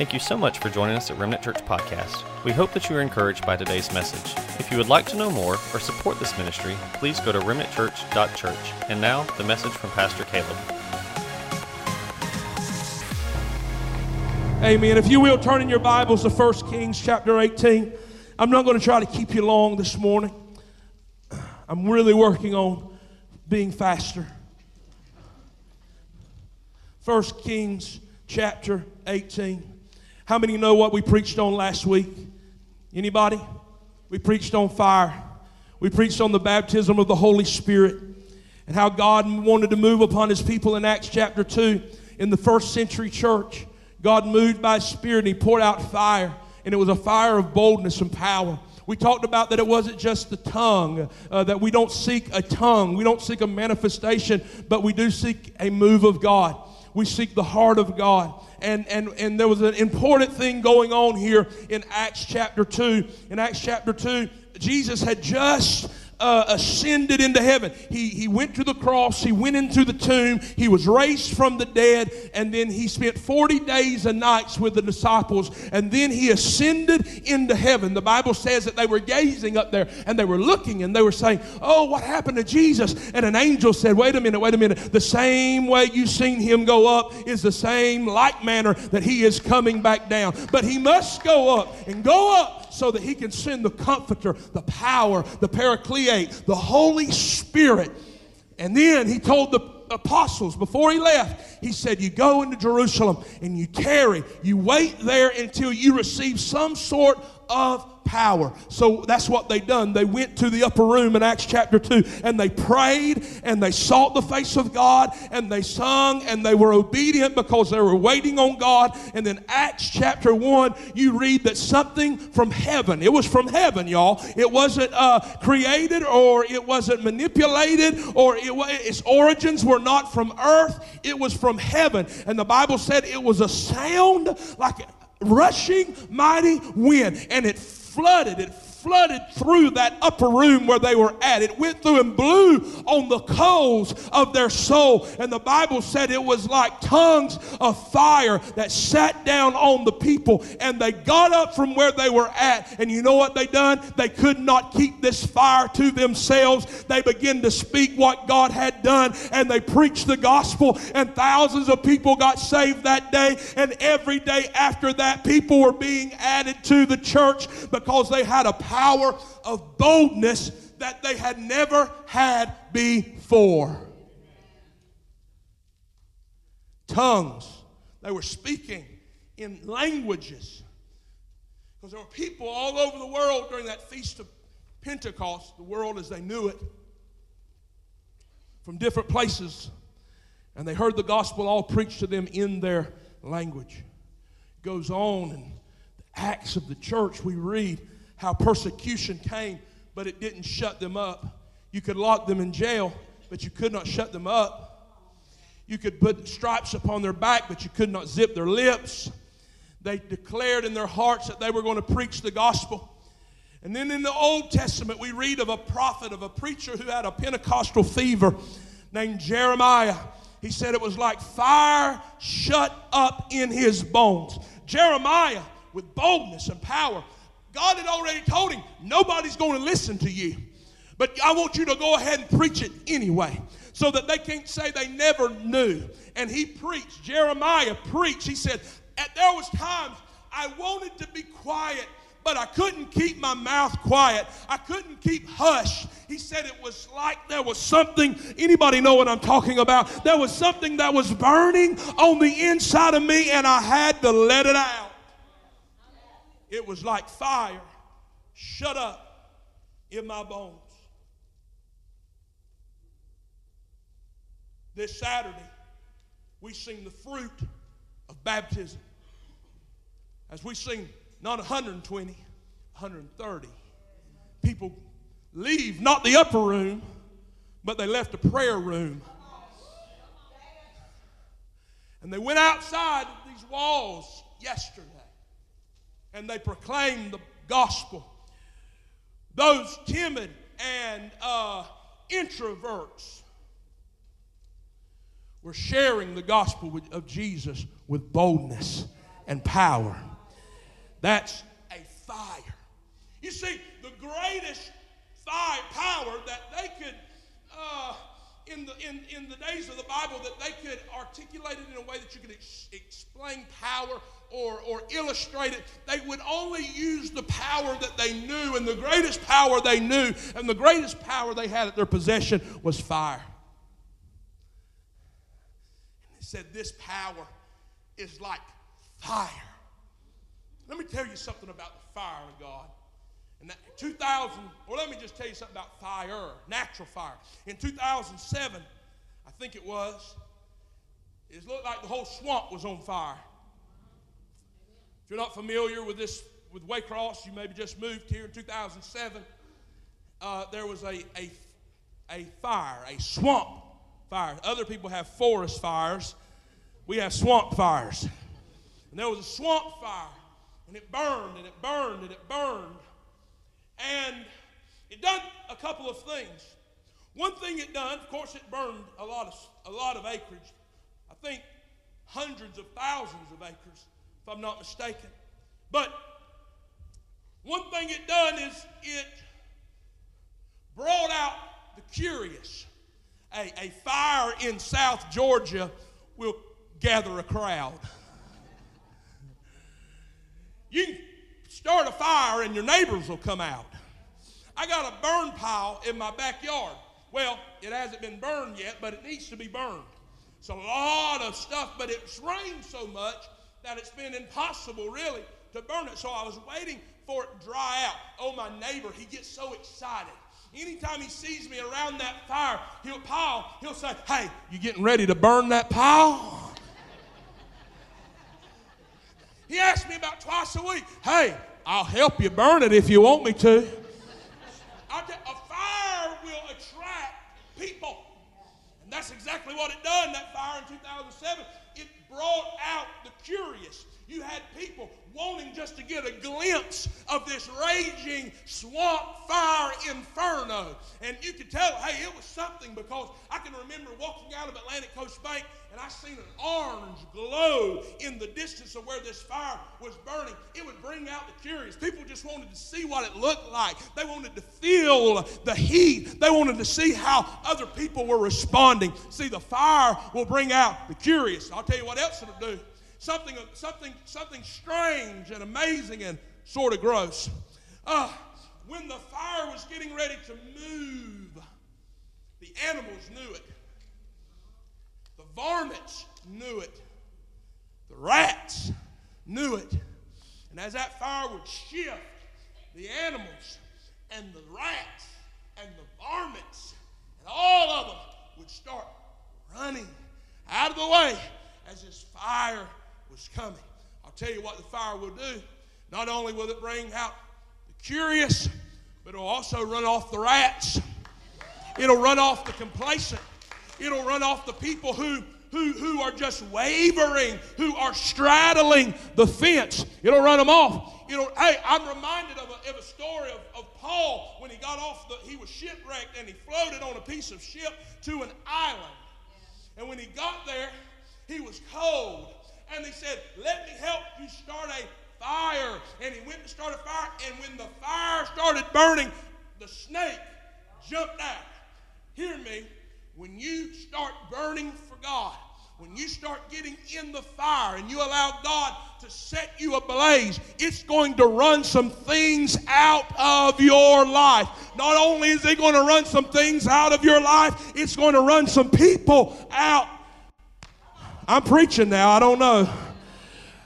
Thank you so much for joining us at Remnant Church Podcast. We hope that you are encouraged by today's message. If you would like to know more or support this ministry, please go to remnantchurch.church. And now, the message from Pastor Caleb. Amen. If you will, turn in your Bibles to 1 Kings chapter 18. I'm not going to try to keep you long this morning. I'm really working on being faster. 1 Kings chapter 18. How many know what we preached on last week? Anybody? We preached on fire. We preached on the baptism of the Holy Spirit and how God wanted to move upon his people in Acts chapter 2 in the first century church. God moved by spirit and he poured out fire, and it was a fire of boldness and power. We talked about that it wasn't just the tongue, uh, that we don't seek a tongue, we don't seek a manifestation, but we do seek a move of God. We seek the heart of God and, and, and there was an important thing going on here in Acts chapter 2. In Acts chapter 2, Jesus had just uh, ascended into heaven. He, he went to the cross, he went into the tomb, he was raised from the dead, and then he spent 40 days and nights with the disciples, and then he ascended into heaven. The Bible says that they were gazing up there and they were looking and they were saying, Oh, what happened to Jesus? And an angel said, Wait a minute, wait a minute. The same way you've seen him go up is the same like manner that he is coming back down. But he must go up and go up so that he can send the comforter, the power, the paraclete, the Holy Spirit. And then he told the apostles before he left, he said, You go into Jerusalem and you tarry, you wait there until you receive some sort of power. So that's what they done. They went to the upper room in Acts chapter 2 and they prayed and they sought the face of God and they sung and they were obedient because they were waiting on God. And then Acts chapter 1, you read that something from heaven, it was from heaven, y'all. It wasn't uh, created or it wasn't manipulated or it, its origins were not from earth, it was from heaven. And the Bible said it was a sound like rushing mighty wind and it flooded, it flooded through that upper room where they were at. It went through and blew on the coals of their soul. And the Bible said it was like tongues of fire that sat down on the people. And they got up from where they were at. And you know what they done? They could not keep this fire to themselves. They began to speak what God had done and they preached the gospel. And thousands of people got saved that day. And every day after that, people were being added to the church because they had a power of boldness that they had never had before. Tongues. They were speaking in languages. Because there were people all over the world during that feast of Pentecost, the world as they knew it, from different places. And they heard the gospel all preached to them in their language. It goes on in the Acts of the church, we read how persecution came, but it didn't shut them up. You could lock them in jail, but you could not shut them up. You could put stripes upon their back, but you could not zip their lips. They declared in their hearts that they were going to preach the gospel. And then in the Old Testament, we read of a prophet, of a preacher who had a Pentecostal fever named Jeremiah. He said it was like fire shut up in his bones. Jeremiah, with boldness and power, God had already told him, nobody's going to listen to you. But I want you to go ahead and preach it anyway so that they can't say they never knew. And he preached. Jeremiah preached. He said, There was times I wanted to be quiet, but I couldn't keep my mouth quiet. I couldn't keep hush. He said it was like there was something, anybody know what I'm talking about? There was something that was burning on the inside of me, and I had to let it out. It was like fire shut up in my bones. This Saturday, we sing the fruit of baptism. As we sing not 120, 130 people leave not the upper room, but they left the prayer room. And they went outside these walls yesterday and they proclaimed the gospel. Those timid and uh, introverts were sharing the gospel of Jesus with boldness and power. That's a fire. You see, the greatest fire power that they could, in, the, in, in the days of the Bible, that they could articulate it in a way that you could ex- explain power or, or illustrate it, they would only use the power that they knew, and the greatest power they knew, and the greatest power they had at their possession was fire. And they said, This power is like fire. Let me tell you something about the fire of God. In 2000, or let me just tell you something about fire, natural fire. In 2007, I think it was, it looked like the whole swamp was on fire. If you're not familiar with this, with Waycross, you maybe just moved here in 2007. Uh, there was a, a, a fire, a swamp fire. Other people have forest fires. We have swamp fires. And there was a swamp fire, and it burned, and it burned, and it burned. And it done a couple of things. One thing it done, of course, it burned a lot of, a lot of acreage. I think hundreds of thousands of acres if I'm not mistaken. But one thing it done is it brought out the curious. A, a fire in South Georgia will gather a crowd. You start a fire and your neighbors will come out. I got a burn pile in my backyard. Well, it hasn't been burned yet, but it needs to be burned. It's a lot of stuff, but it's rained so much that it's been impossible really to burn it. So I was waiting for it to dry out. Oh, my neighbor, he gets so excited. Anytime he sees me around that fire, he'll pile, he'll say, Hey, you getting ready to burn that pile? he asks me about twice a week, Hey, I'll help you burn it if you want me to. a fire will attract people. And that's exactly what it done, that fire in 2007 it brought out the curious. You had people wanting just to get a glimpse of this raging swamp fire inferno. And you could tell, hey, it was something because I can remember walking out of Atlantic Coast Bank and I seen an orange glow in the distance of where this fire was burning. It would bring out the curious. People just wanted to see what it looked like. They wanted to feel the heat. They wanted to see how other people were responding. See, the fire will bring out the curious. I'll tell you what else it'll do. Something, something, something strange and amazing and sort of gross. Uh, when the fire was getting ready to move, the animals knew it. The varmints knew it. The rats knew it. And as that fire would shift, the animals and the rats and the varmints and all of them would start running out of the way as this fire was coming. I'll tell you what the fire will do. Not only will it bring out the curious, but it'll also run off the rats. It'll run off the complacent. It'll run off the people who, who, who are just wavering, who are straddling the fence. It'll run them off. It'll, hey, I'm reminded of a, of a story of, of Paul when he got off the, he was shipwrecked and he floated on a piece of ship to an island. And when he got there, he was cold. And they said, Let me help you start a fire. And he went to start a fire. And when the fire started burning, the snake jumped out. Hear me. When you start burning for God, when you start getting in the fire and you allow God to set you ablaze, it's going to run some things out of your life. Not only is it going to run some things out of your life, it's going to run some people out. I'm preaching now, I don't know.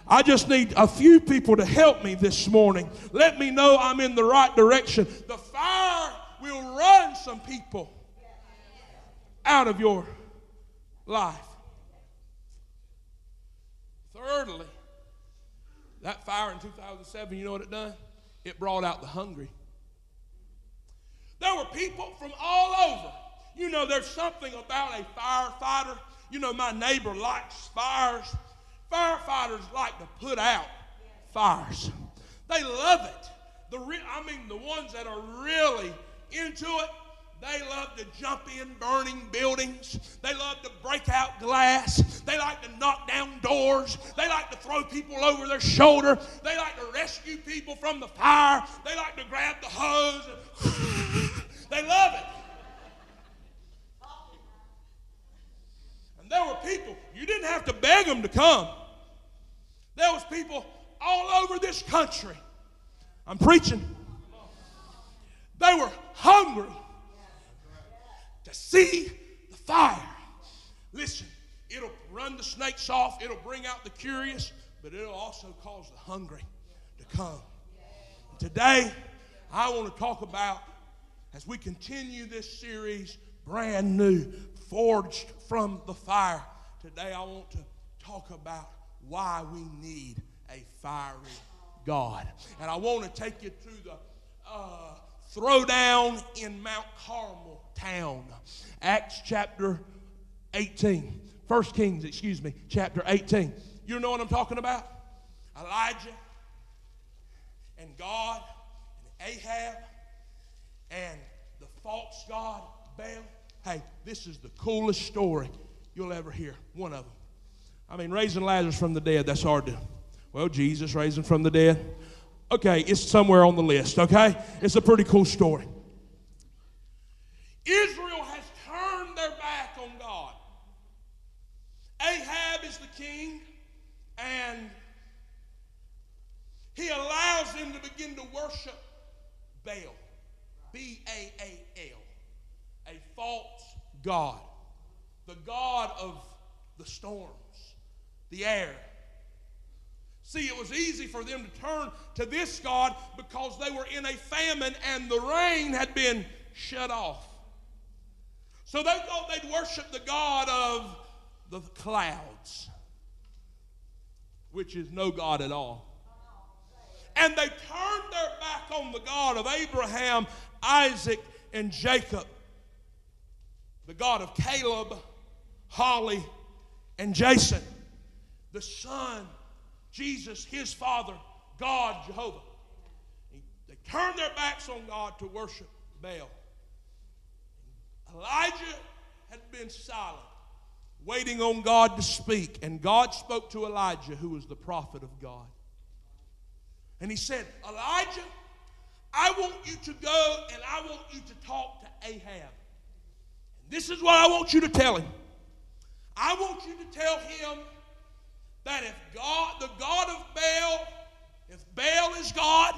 I just need a few people to help me this morning. Let me know I'm in the right direction. The fire will run some people out of your life. Thirdly, that fire in 2007, you know what it done? It brought out the hungry. There were people from all over. You know, there's something about a firefighter. You know, my neighbor likes fires. Firefighters like to put out fires. They love it. The re- I mean, the ones that are really into it, they love to jump in burning buildings. They love to break out glass. They like to knock down doors. They like to throw people over their shoulder. They like to rescue people from the fire. They like to grab the hose. they love it. There were people, you didn't have to beg them to come. There was people all over this country. I'm preaching. They were hungry to see the fire. Listen, it'll run the snakes off, it'll bring out the curious, but it'll also cause the hungry to come. Today, I want to talk about, as we continue this series, brand new, forged from the fire. Today, I want to talk about why we need a fiery God. And I want to take you to the uh, throwdown in Mount Carmel town. Acts chapter 18. First Kings, excuse me, chapter 18. You know what I'm talking about? Elijah and God and Ahab and the false God Baal. Hey, this is the coolest story you'll ever hear. One of them. I mean, raising Lazarus from the dead, that's hard to. Well, Jesus raising from the dead. Okay, it's somewhere on the list, okay? It's a pretty cool story. Israel has turned their back on God. Ahab is the king, and he allows them to begin to worship Baal. B A A L. A false God. The God of the storms, the air. See, it was easy for them to turn to this God because they were in a famine and the rain had been shut off. So they thought they'd worship the God of the clouds, which is no God at all. And they turned their back on the God of Abraham, Isaac, and Jacob, the God of Caleb, Holly, and Jason, the son, Jesus, his father, God, Jehovah. They turned their backs on God to worship Baal. Elijah had been silent, waiting on God to speak. And God spoke to Elijah, who was the prophet of God. And he said, Elijah, I want you to go and I want you to talk to Ahab. This is what I want you to tell him. I want you to tell him that if God, the God of Baal, if Baal is God,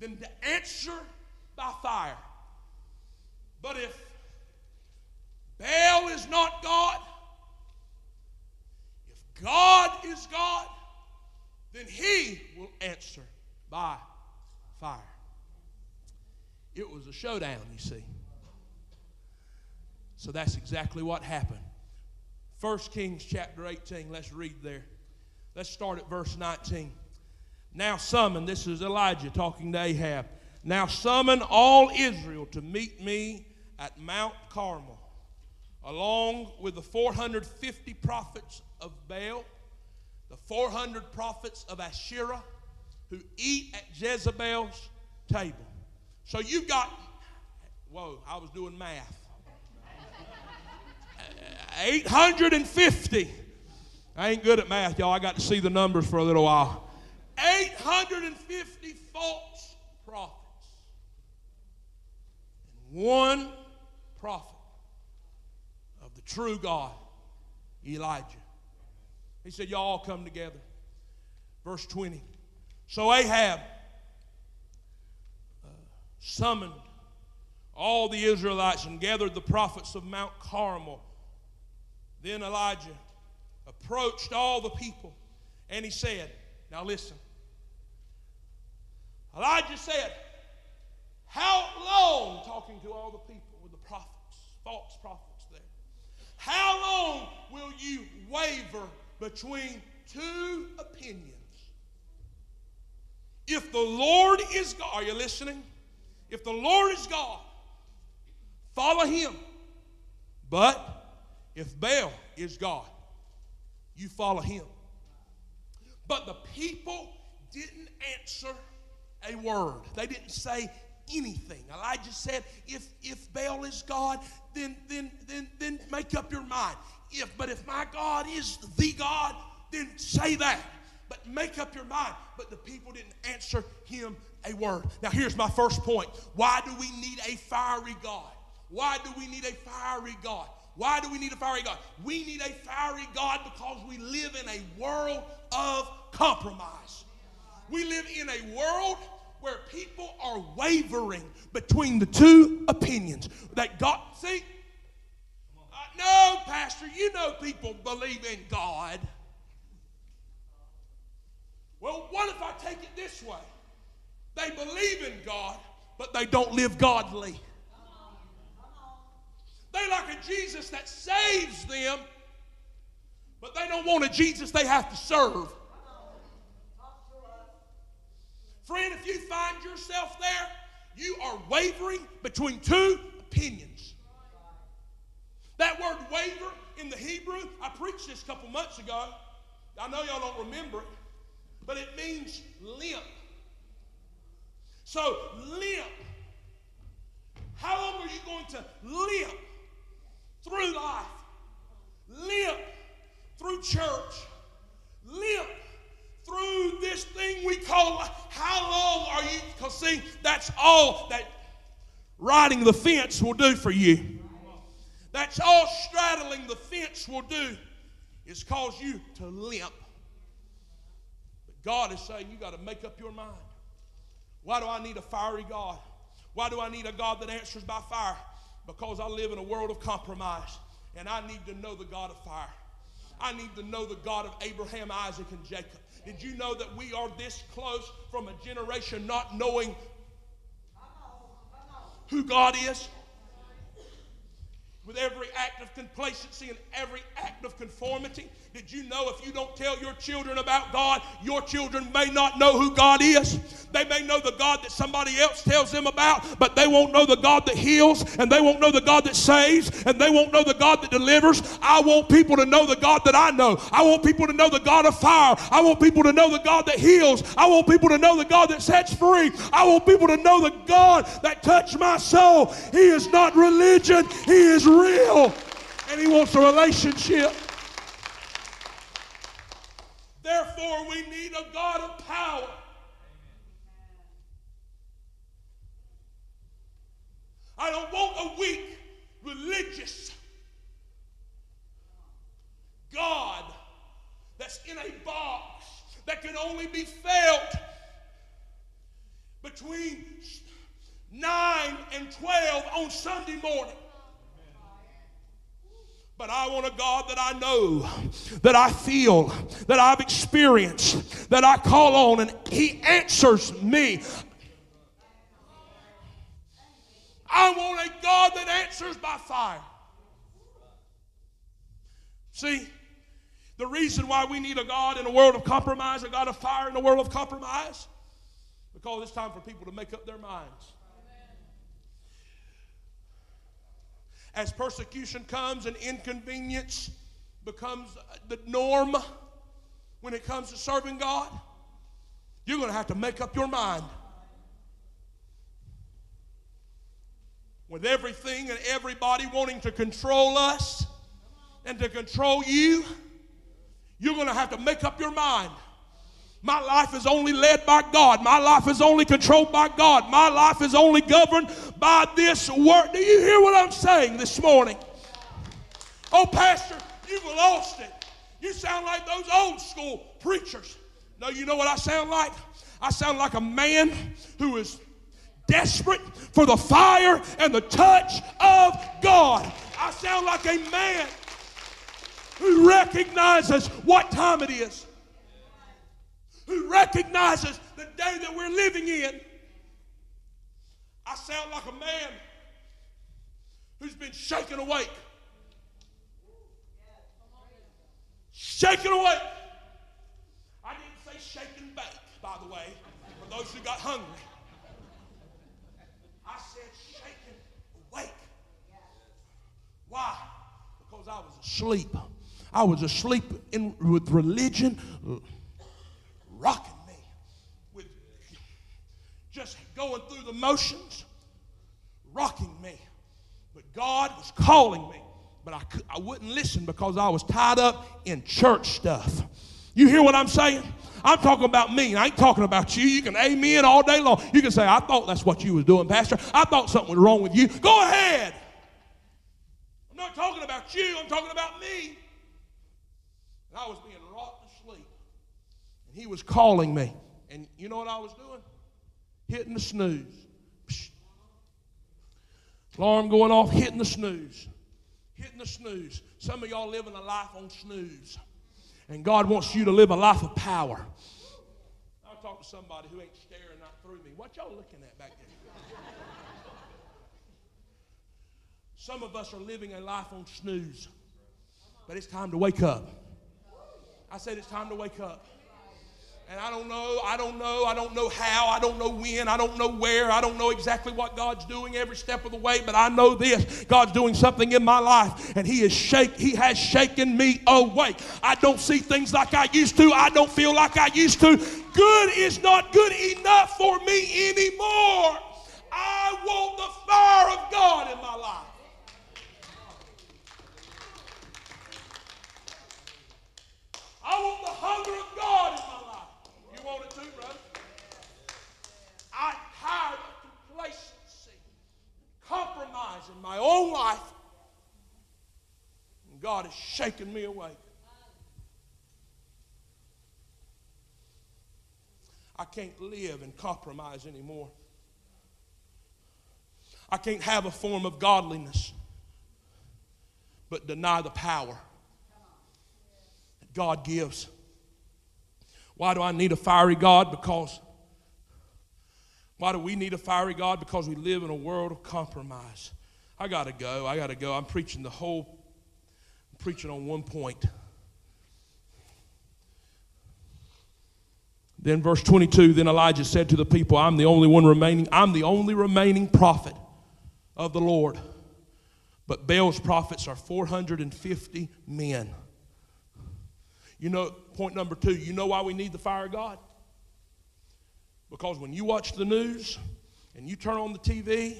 then to answer by fire. But if Baal is not God, if God is God, then he will answer by fire. It was a showdown, you see. So that's exactly what happened. 1 Kings chapter 18, let's read there. Let's start at verse 19. Now summon, this is Elijah talking to Ahab. Now summon all Israel to meet me at Mount Carmel, along with the 450 prophets of Baal, the 400 prophets of Asherah, who eat at Jezebel's table. So you've got, whoa, I was doing math. 850. I ain't good at math, y'all. I got to see the numbers for a little while. 850 false prophets. And one prophet of the true God, Elijah. He said, Y'all come together. Verse 20. So Ahab summoned all the Israelites and gathered the prophets of Mount Carmel then Elijah approached all the people and he said, Now listen. Elijah said, How long, talking to all the people with the prophets, false prophets there, how long will you waver between two opinions? If the Lord is God, are you listening? If the Lord is God, follow him. But if Baal is God, you follow him. But the people didn't answer a word. They didn't say anything. Elijah said, if, if Baal is God, then, then, then, then make up your mind. If, but if my God is the God, then say that. But make up your mind. But the people didn't answer him a word. Now, here's my first point. Why do we need a fiery God? Why do we need a fiery God? Why do we need a fiery God? We need a fiery God because we live in a world of compromise. We live in a world where people are wavering between the two opinions. That God, see, uh, no, Pastor, you know people believe in God. Well, what if I take it this way? They believe in God, but they don't live godly. They like a Jesus that saves them, but they don't want a Jesus they have to serve. Friend, if you find yourself there, you are wavering between two opinions. That word waver in the Hebrew, I preached this a couple months ago. I know y'all don't remember it, but it means limp. So, limp. How long are you going to limp through life? Limp through church? Limp through this thing we call how long are you because see that's all that riding the fence will do for you that's all straddling the fence will do is cause you to limp god is saying you got to make up your mind why do i need a fiery god why do i need a god that answers by fire because i live in a world of compromise and i need to know the god of fire I need to know the God of Abraham, Isaac, and Jacob. Did you know that we are this close from a generation not knowing who God is? With every act of complacency and every act of conformity, did you know if you don't tell your children about God, your children may not know who God is? They may know the God that somebody else tells them about, but they won't know the God that heals, and they won't know the God that saves, and they won't know the God that delivers. I want people to know the God that I know. I want people to know the God of fire. I want people to know the God that heals. I want people to know the God that sets free. I want people to know the God that touched my soul. He is not religion, He is real, and He wants a relationship. Therefore, we need a God of power. I don't want a weak, religious God that's in a box that can only be felt between 9 and 12 on Sunday morning. But I want a God that I know, that I feel, that I've experienced, that I call on, and He answers me. I want a God that answers by fire. See, the reason why we need a God in a world of compromise, a God of fire in a world of compromise, because it's time for people to make up their minds. As persecution comes and inconvenience becomes the norm when it comes to serving God, you're going to have to make up your mind. With everything and everybody wanting to control us and to control you, you're going to have to make up your mind. My life is only led by God. My life is only controlled by God. My life is only governed by this word. Do you hear what I'm saying this morning? Oh, Pastor, you've lost it. You sound like those old school preachers. No, you know what I sound like? I sound like a man who is desperate for the fire and the touch of God. I sound like a man who recognizes what time it is who recognizes the day that we're living in. I sound like a man who's been shaken awake. Shaken awake. I didn't say shaken back, by the way, for those who got hungry. I said shaken awake. Why? Because I was asleep. I was asleep in, with religion rocking me with just going through the motions, rocking me. But God was calling me. But I, could, I wouldn't listen because I was tied up in church stuff. You hear what I'm saying? I'm talking about me. I ain't talking about you. You can amen all day long. You can say, I thought that's what you was doing, Pastor. I thought something was wrong with you. Go ahead. I'm not talking about you. I'm talking about me. And I was being rocked to sleep. And he was calling me. And you know what I was doing? Hitting the snooze. Psh. Alarm going off, hitting the snooze. Hitting the snooze. Some of y'all living a life on snooze. And God wants you to live a life of power. I'll talk to somebody who ain't staring not through me. What y'all looking at back there? Some of us are living a life on snooze. But it's time to wake up. I said it's time to wake up. And I don't know, I don't know, I don't know how, I don't know when, I don't know where, I don't know exactly what God's doing every step of the way, but I know this God's doing something in my life, and He is shake, He has shaken me awake. I don't see things like I used to, I don't feel like I used to. Good is not good enough for me anymore. I want the fire of God in my life. I want the hunger of God in my life. You want it too, brother? I'm tired of complacency, compromise in my own life. And God has shaken me awake. I can't live in compromise anymore. I can't have a form of godliness but deny the power that God gives. Why do I need a fiery God? Because why do we need a fiery God? Because we live in a world of compromise. I got to go. I got to go. I'm preaching the whole, I'm preaching on one point. Then, verse 22 Then Elijah said to the people, I'm the only one remaining, I'm the only remaining prophet of the Lord. But Baal's prophets are 450 men. You know, point number two, you know why we need the fire of God? Because when you watch the news and you turn on the TV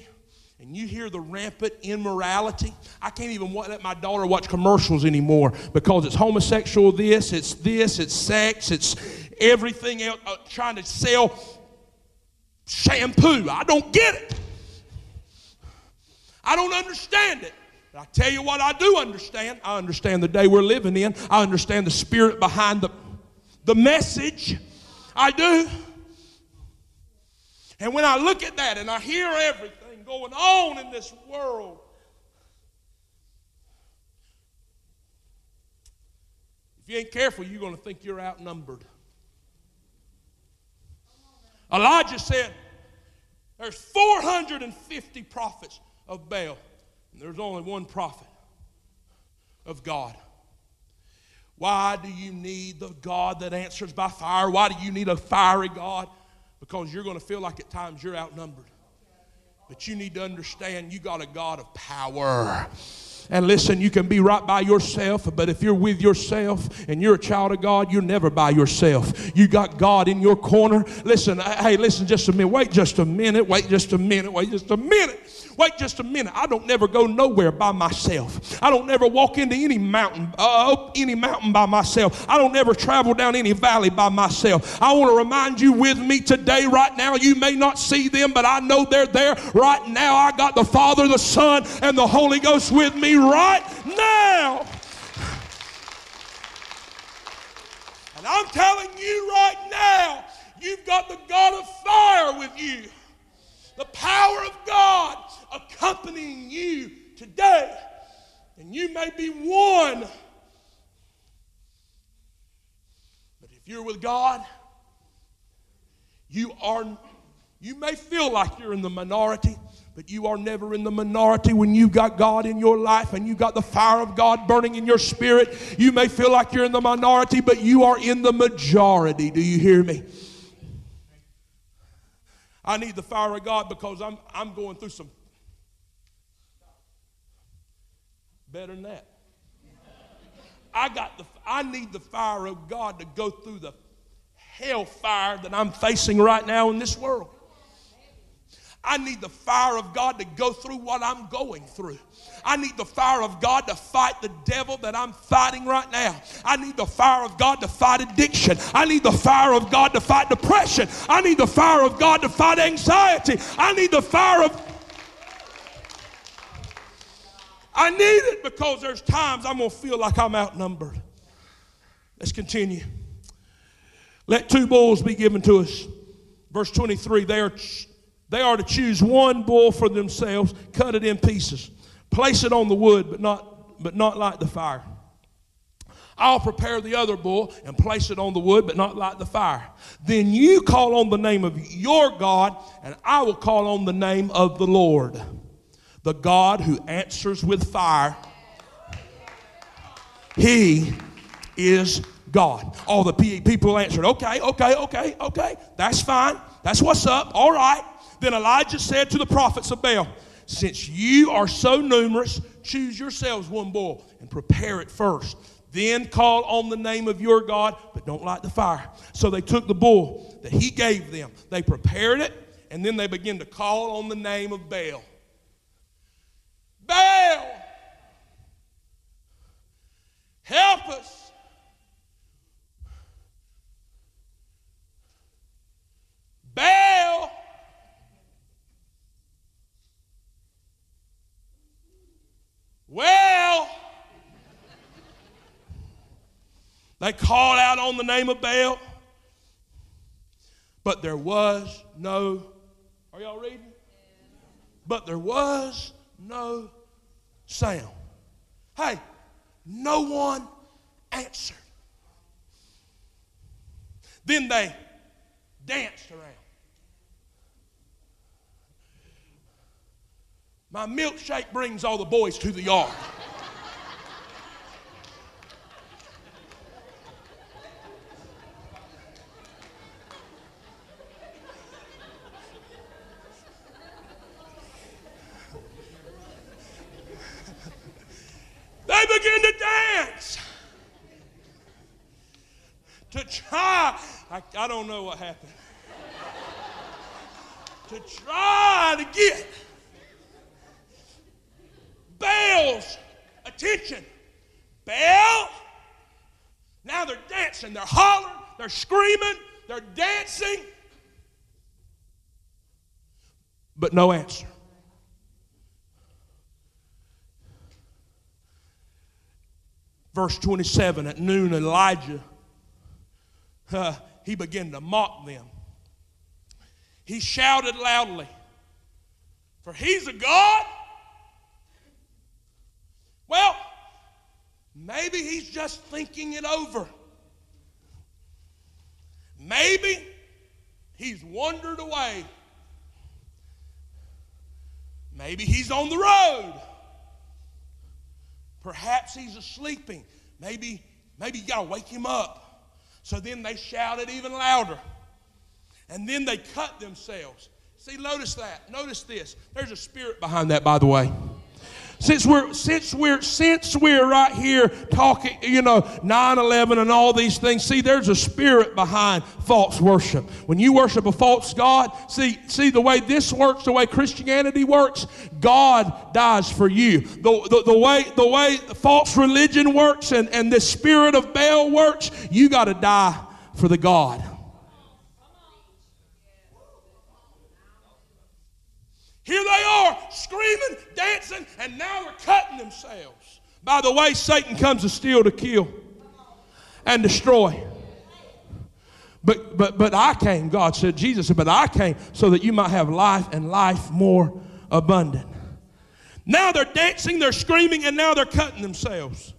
and you hear the rampant immorality, I can't even let my daughter watch commercials anymore because it's homosexual this, it's this, it's sex, it's everything else, uh, trying to sell shampoo. I don't get it. I don't understand it. But I tell you what I do understand. I understand the day we're living in. I understand the spirit behind the, the message. I do. And when I look at that and I hear everything going on in this world, if you ain't careful, you're going to think you're outnumbered. Elijah said, There's 450 prophets of Baal, and there's only one prophet of God. Why do you need the God that answers by fire? Why do you need a fiery God? Because you're going to feel like at times you're outnumbered. But you need to understand you got a God of power. And listen, you can be right by yourself, but if you're with yourself and you're a child of God, you're never by yourself. You got God in your corner. Listen, hey, listen just a minute. Wait just a minute. Wait just a minute. Wait just a minute. Wait just a minute. I don't never go nowhere by myself. I don't never walk into any mountain, uh, any mountain by myself. I don't never travel down any valley by myself. I want to remind you with me today, right now. You may not see them, but I know they're there right now. I got the Father, the Son, and the Holy Ghost with me right now. And I'm telling you right now, you've got the God of fire with you. The power of God accompanying you today. And you may be one. But if you're with God, you are you may feel like you're in the minority, but you are never in the minority when you've got God in your life and you've got the fire of God burning in your spirit. You may feel like you're in the minority, but you are in the majority. Do you hear me? I need the fire of God because I'm, I'm going through some better than that. I got the I need the fire of God to go through the hellfire that I'm facing right now in this world. I need the fire of God to go through what I'm going through. I need the fire of God to fight the devil that I'm fighting right now. I need the fire of God to fight addiction. I need the fire of God to fight depression. I need the fire of God to fight anxiety. I need the fire of I need it because there's times I'm going to feel like I'm outnumbered. Let's continue. Let two bulls be given to us. Verse 23 they are, they are to choose one bull for themselves, cut it in pieces, place it on the wood, but not, but not light the fire. I'll prepare the other bull and place it on the wood, but not light the fire. Then you call on the name of your God, and I will call on the name of the Lord the God who answers with fire. He is God. All the people answered, Okay, okay, okay, okay, that's fine. That's what's up. All right. Then Elijah said to the prophets of Baal, Since you are so numerous, choose yourselves one bull and prepare it first. Then call on the name of your God, but don't light the fire. So they took the bull that he gave them, they prepared it, and then they began to call on the name of Baal. Baal, help us. Baal, well, they called out on the name of Baal, but there was no, are y'all reading? But there was no sound. Hey, no one answered. Then they danced around. My milkshake brings all the boys to the yard. They begin to dance. To try, I, I don't know what happened. to try to get Baal's attention. Baal, now they're dancing, they're hollering, they're screaming, they're dancing, but no answer. Verse 27 at noon elijah uh, he began to mock them. He shouted loudly for he's a god? Well maybe he's just thinking it over. Maybe he's wandered away. Maybe he's on the road Perhaps he's asleeping. Maybe, maybe you got to wake him up. So then they shouted even louder. And then they cut themselves. See, notice that. Notice this. There's a spirit behind that, by the way. Since we're since we're since we're right here talking, you know, 9/11 and all these things. See, there's a spirit behind false worship. When you worship a false god, see see the way this works, the way Christianity works, God dies for you. The, the, the way the way false religion works and, and the spirit of Baal works, you got to die for the God. Here they are screaming, dancing, and now they're cutting themselves. By the way, Satan comes to steal, to kill, and destroy. But, but, but I came, God said, Jesus said, but I came so that you might have life and life more abundant. Now they're dancing, they're screaming, and now they're cutting themselves.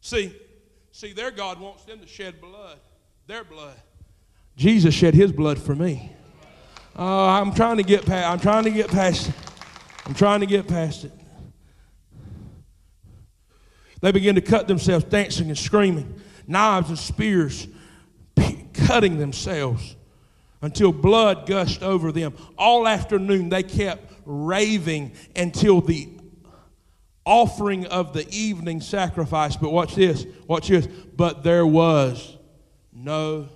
See, see, their God wants them to shed blood, their blood. Jesus shed his blood for me. Uh, I'm trying to get past. I'm trying to get past it. I'm trying to get past it. They begin to cut themselves, dancing and screaming, knives and spears, cutting themselves until blood gushed over them. All afternoon they kept raving until the offering of the evening sacrifice. But watch this, watch this. But there was no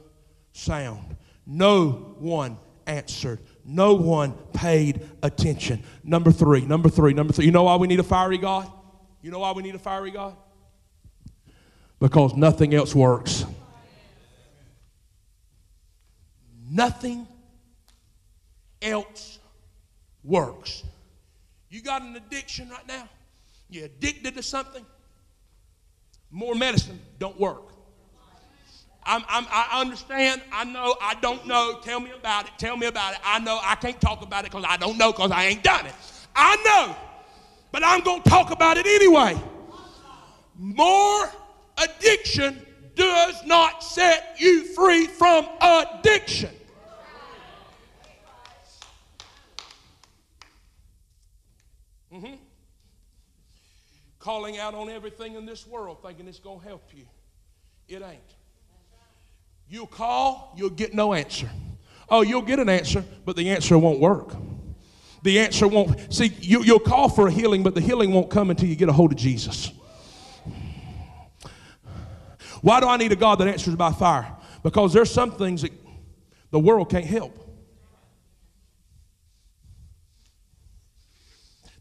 sound. No one answered. No one paid attention. Number three, number three, number three. You know why we need a fiery God? You know why we need a fiery God? Because nothing else works. Nothing else works. You got an addiction right now? You're addicted to something? More medicine don't work. I'm, I'm, i understand. I know. I don't know. Tell me about it. Tell me about it. I know. I can't talk about it because I don't know because I ain't done it. I know. But I'm going to talk about it anyway. More addiction does not set you free from addiction. Mm-hmm. Calling out on everything in this world thinking it's going to help you. It ain't. You'll call, you'll get no answer. Oh, you'll get an answer, but the answer won't work. The answer won't. See, you, you'll call for a healing, but the healing won't come until you get a hold of Jesus. Why do I need a God that answers by fire? Because there's some things that the world can't help.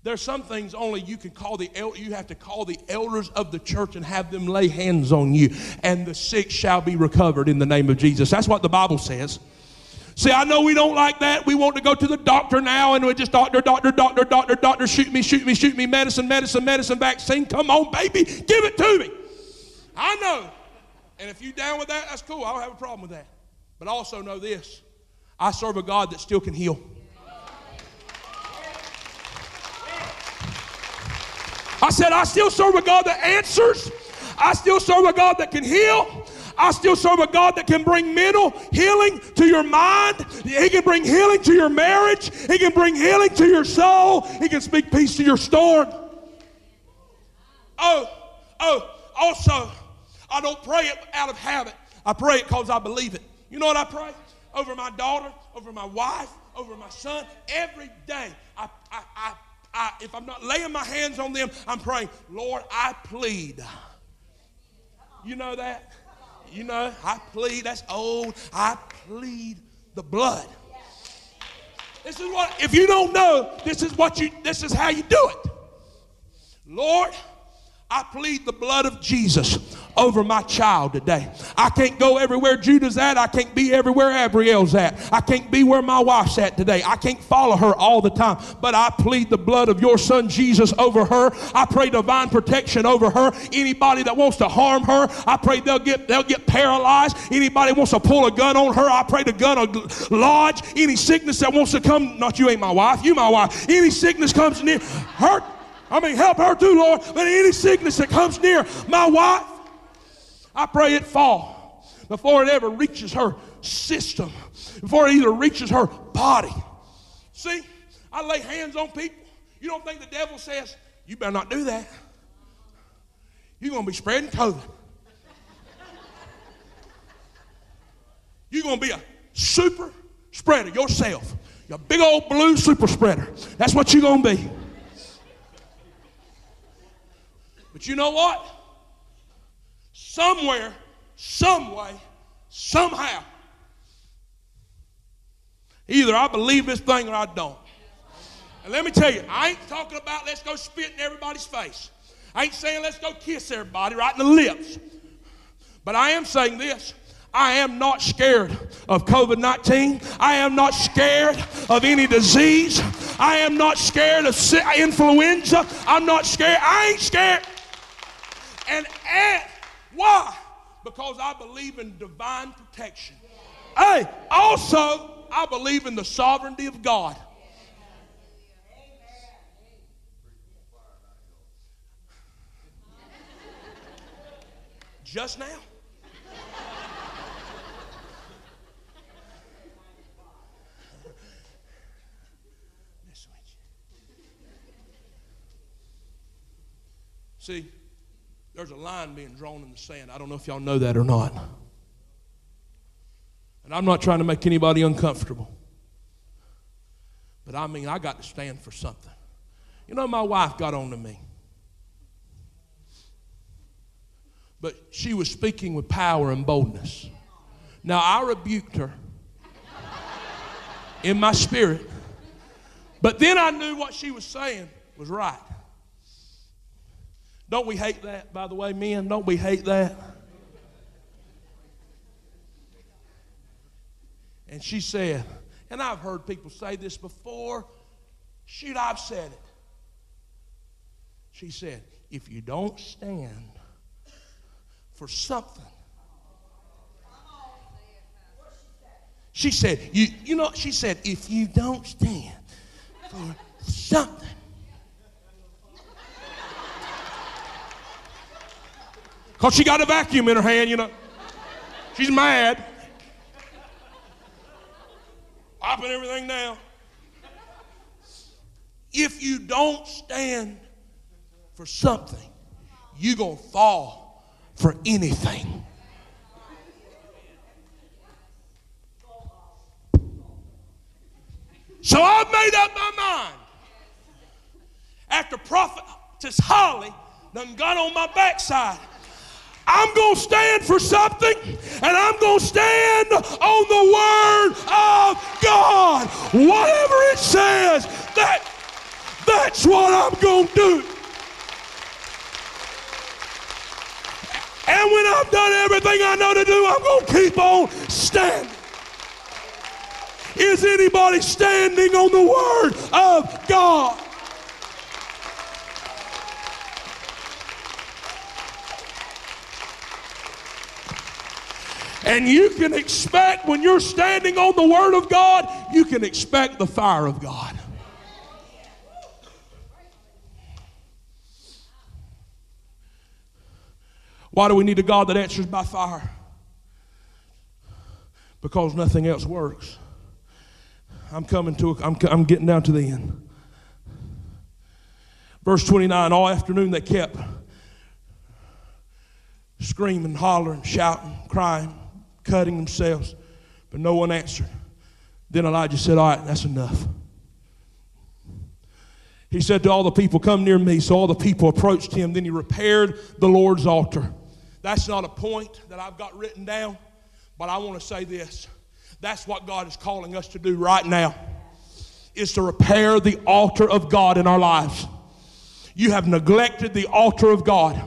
There's some things only you can call the el- you have to call the elders of the church and have them lay hands on you, and the sick shall be recovered in the name of Jesus. That's what the Bible says. See, I know we don't like that. We want to go to the doctor now and we just doctor, doctor, doctor, doctor, doctor, shoot me, shoot me, shoot me, medicine, medicine, medicine, vaccine. Come on, baby, give it to me. I know. And if you down with that, that's cool. I don't have a problem with that. But I also know this I serve a God that still can heal. I said, I still serve a God that answers. I still serve a God that can heal. I still serve a God that can bring mental healing to your mind. He can bring healing to your marriage. He can bring healing to your soul. He can speak peace to your storm. Oh, oh, also, I don't pray it out of habit. I pray it because I believe it. You know what I pray? Over my daughter, over my wife, over my son. Every day, I, I, I I, if I'm not laying my hands on them, I'm praying, Lord, I plead. You know that? You know, I plead, that's old. I plead the blood. This is what, if you don't know, this is what you, this is how you do it. Lord, I plead the blood of Jesus over my child today. I can't go everywhere Judah's at. I can't be everywhere Abriel's at. I can't be where my wife's at today. I can't follow her all the time. But I plead the blood of your son Jesus over her. I pray divine protection over her. Anybody that wants to harm her, I pray they'll get they'll get paralyzed. Anybody wants to pull a gun on her, I pray the gun will lodge. Any sickness that wants to come, not you ain't my wife, you my wife. Any sickness comes near her I mean, help her too, Lord. But any sickness that comes near my wife, I pray it fall before it ever reaches her system, before it either reaches her body. See, I lay hands on people. You don't think the devil says, you better not do that. You're going to be spreading COVID. You're going to be a super spreader yourself. You're a big old blue super spreader. That's what you're going to be. But you know what? Somewhere, some way, somehow, either I believe this thing or I don't. And let me tell you, I ain't talking about let's go spit in everybody's face. I ain't saying let's go kiss everybody right in the lips. But I am saying this I am not scared of COVID 19. I am not scared of any disease. I am not scared of influenza. I'm not scared. I ain't scared and add. Why? Because I believe in divine protection. Hey, also, I believe in the sovereignty of God. Just now. See, there's a line being drawn in the sand. I don't know if y'all know that or not. And I'm not trying to make anybody uncomfortable. But I mean, I got to stand for something. You know, my wife got on to me. But she was speaking with power and boldness. Now, I rebuked her in my spirit. But then I knew what she was saying was right. Don't we hate that, by the way, men? Don't we hate that? And she said, and I've heard people say this before. Shoot, I've said it. She said, if you don't stand for something, she said, you, you know, she said, if you don't stand for something, because she got a vacuum in her hand, you know. She's mad. Popping everything down. If you don't stand for something, you're going to fall for anything. So I've made up my mind. After Prophetess Holly done got on my backside I'm going to stand for something and I'm going to stand on the Word of God. Whatever it says, that, that's what I'm going to do. And when I've done everything I know to do, I'm going to keep on standing. Is anybody standing on the Word of God? And you can expect, when you're standing on the Word of God, you can expect the fire of God. Why do we need a God that answers by fire? Because nothing else works. I'm coming to, I'm, I'm getting down to the end. Verse 29 All afternoon they kept screaming, hollering, shouting, crying cutting themselves, but no one answered. Then Elijah said, All right, that's enough. He said to all the people, Come near me. So all the people approached him. Then he repaired the Lord's altar. That's not a point that I've got written down, but I want to say this. That's what God is calling us to do right now, is to repair the altar of God in our lives. You have neglected the altar of God.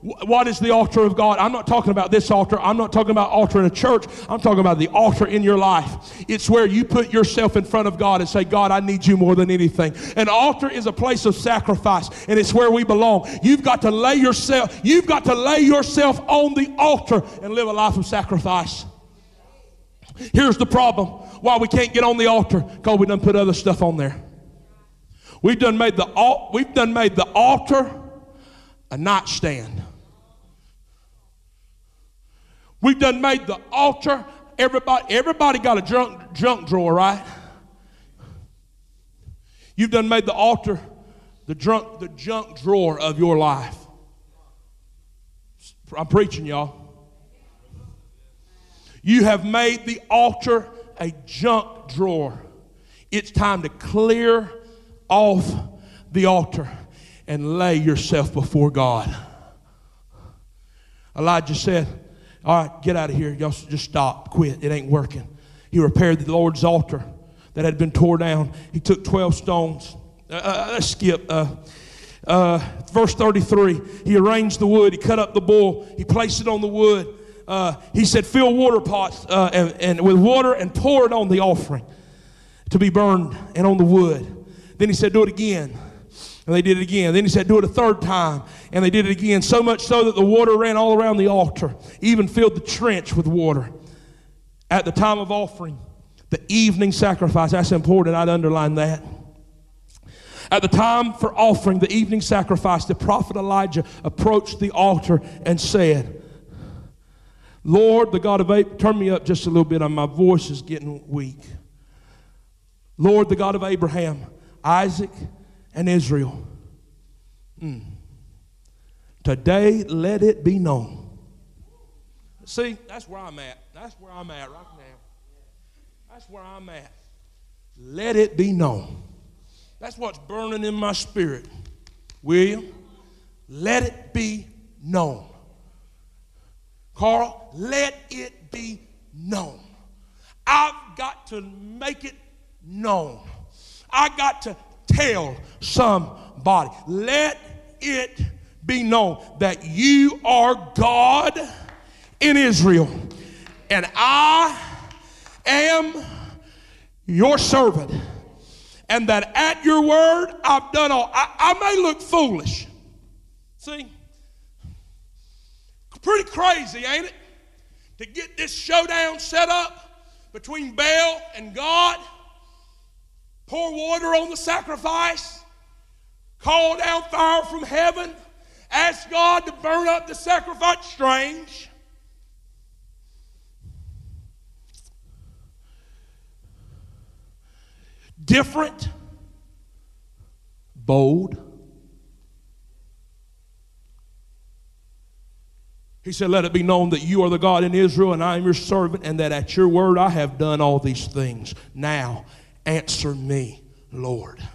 What is the altar of God? I'm not talking about this altar. I'm not talking about altar in a church. I'm talking about the altar in your life. It's where you put yourself in front of God and say, God, I need you more than anything. An altar is a place of sacrifice, and it's where we belong. You've got to lay yourself, you've got to lay yourself on the altar and live a life of sacrifice. Here's the problem why we can't get on the altar because we done put other stuff on there. We've done made the we've done made the altar a nightstand. We've done made the altar. Everybody, everybody got a junk, junk drawer, right? You've done made the altar the junk, the junk drawer of your life. I'm preaching, y'all. You have made the altar a junk drawer. It's time to clear off the altar and lay yourself before God. Elijah said, All right, get out of here. Y'all just stop. Quit. It ain't working. He repaired the Lord's altar that had been torn down. He took 12 stones. Uh, uh, uh, let's skip. Uh, uh, verse 33 He arranged the wood. He cut up the bull. He placed it on the wood. Uh, he said, Fill water pots and, and with water and pour it on the offering to be burned and on the wood. Then he said, Do it again. And they did it again. Then he said, Do it a third time. And they did it again. So much so that the water ran all around the altar, even filled the trench with water. At the time of offering, the evening sacrifice, that's important. I'd underline that. At the time for offering the evening sacrifice, the prophet Elijah approached the altar and said, Lord, the God of Abraham, turn me up just a little bit, my voice is getting weak. Lord, the God of Abraham, Isaac, and Israel. Mm. Today, let it be known. See, that's where I'm at. That's where I'm at right now. That's where I'm at. Let it be known. That's what's burning in my spirit. William, let it be known. Carl, let it be known. I've got to make it known. I got to tell somebody. Let it be known that you are God in Israel, and I am your servant, and that at your word I've done all. I, I may look foolish. See? Pretty crazy, ain't it? To get this showdown set up between Baal and God, pour water on the sacrifice, call down fire from heaven, ask God to burn up the sacrifice. Strange. Different, bold. He said, Let it be known that you are the God in Israel, and I am your servant, and that at your word I have done all these things. Now answer me, Lord.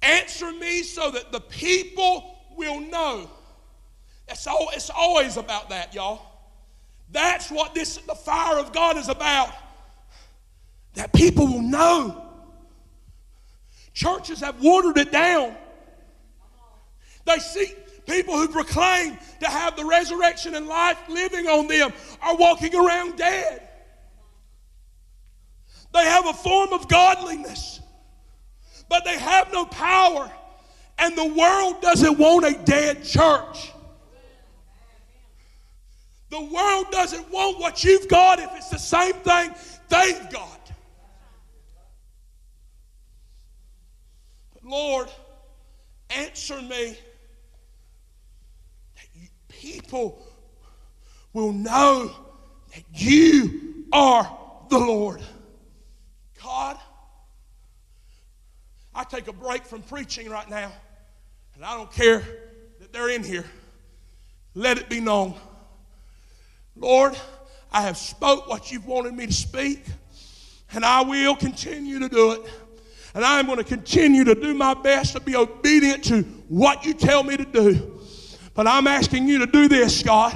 Answer me so that the people will know. It's, all, it's always about that, y'all. That's what this the fire of God is about. That people will know. Churches have watered it down. They see people who proclaim to have the resurrection and life living on them are walking around dead. They have a form of godliness, but they have no power. And the world doesn't want a dead church. The world doesn't want what you've got if it's the same thing they've got. But Lord, answer me that people will know that you are the Lord. God, I take a break from preaching right now, and I don't care that they're in here. Let it be known. Lord, I have spoke what you've wanted me to speak, and I will continue to do it. And I'm going to continue to do my best to be obedient to what you tell me to do. But I'm asking you to do this, God.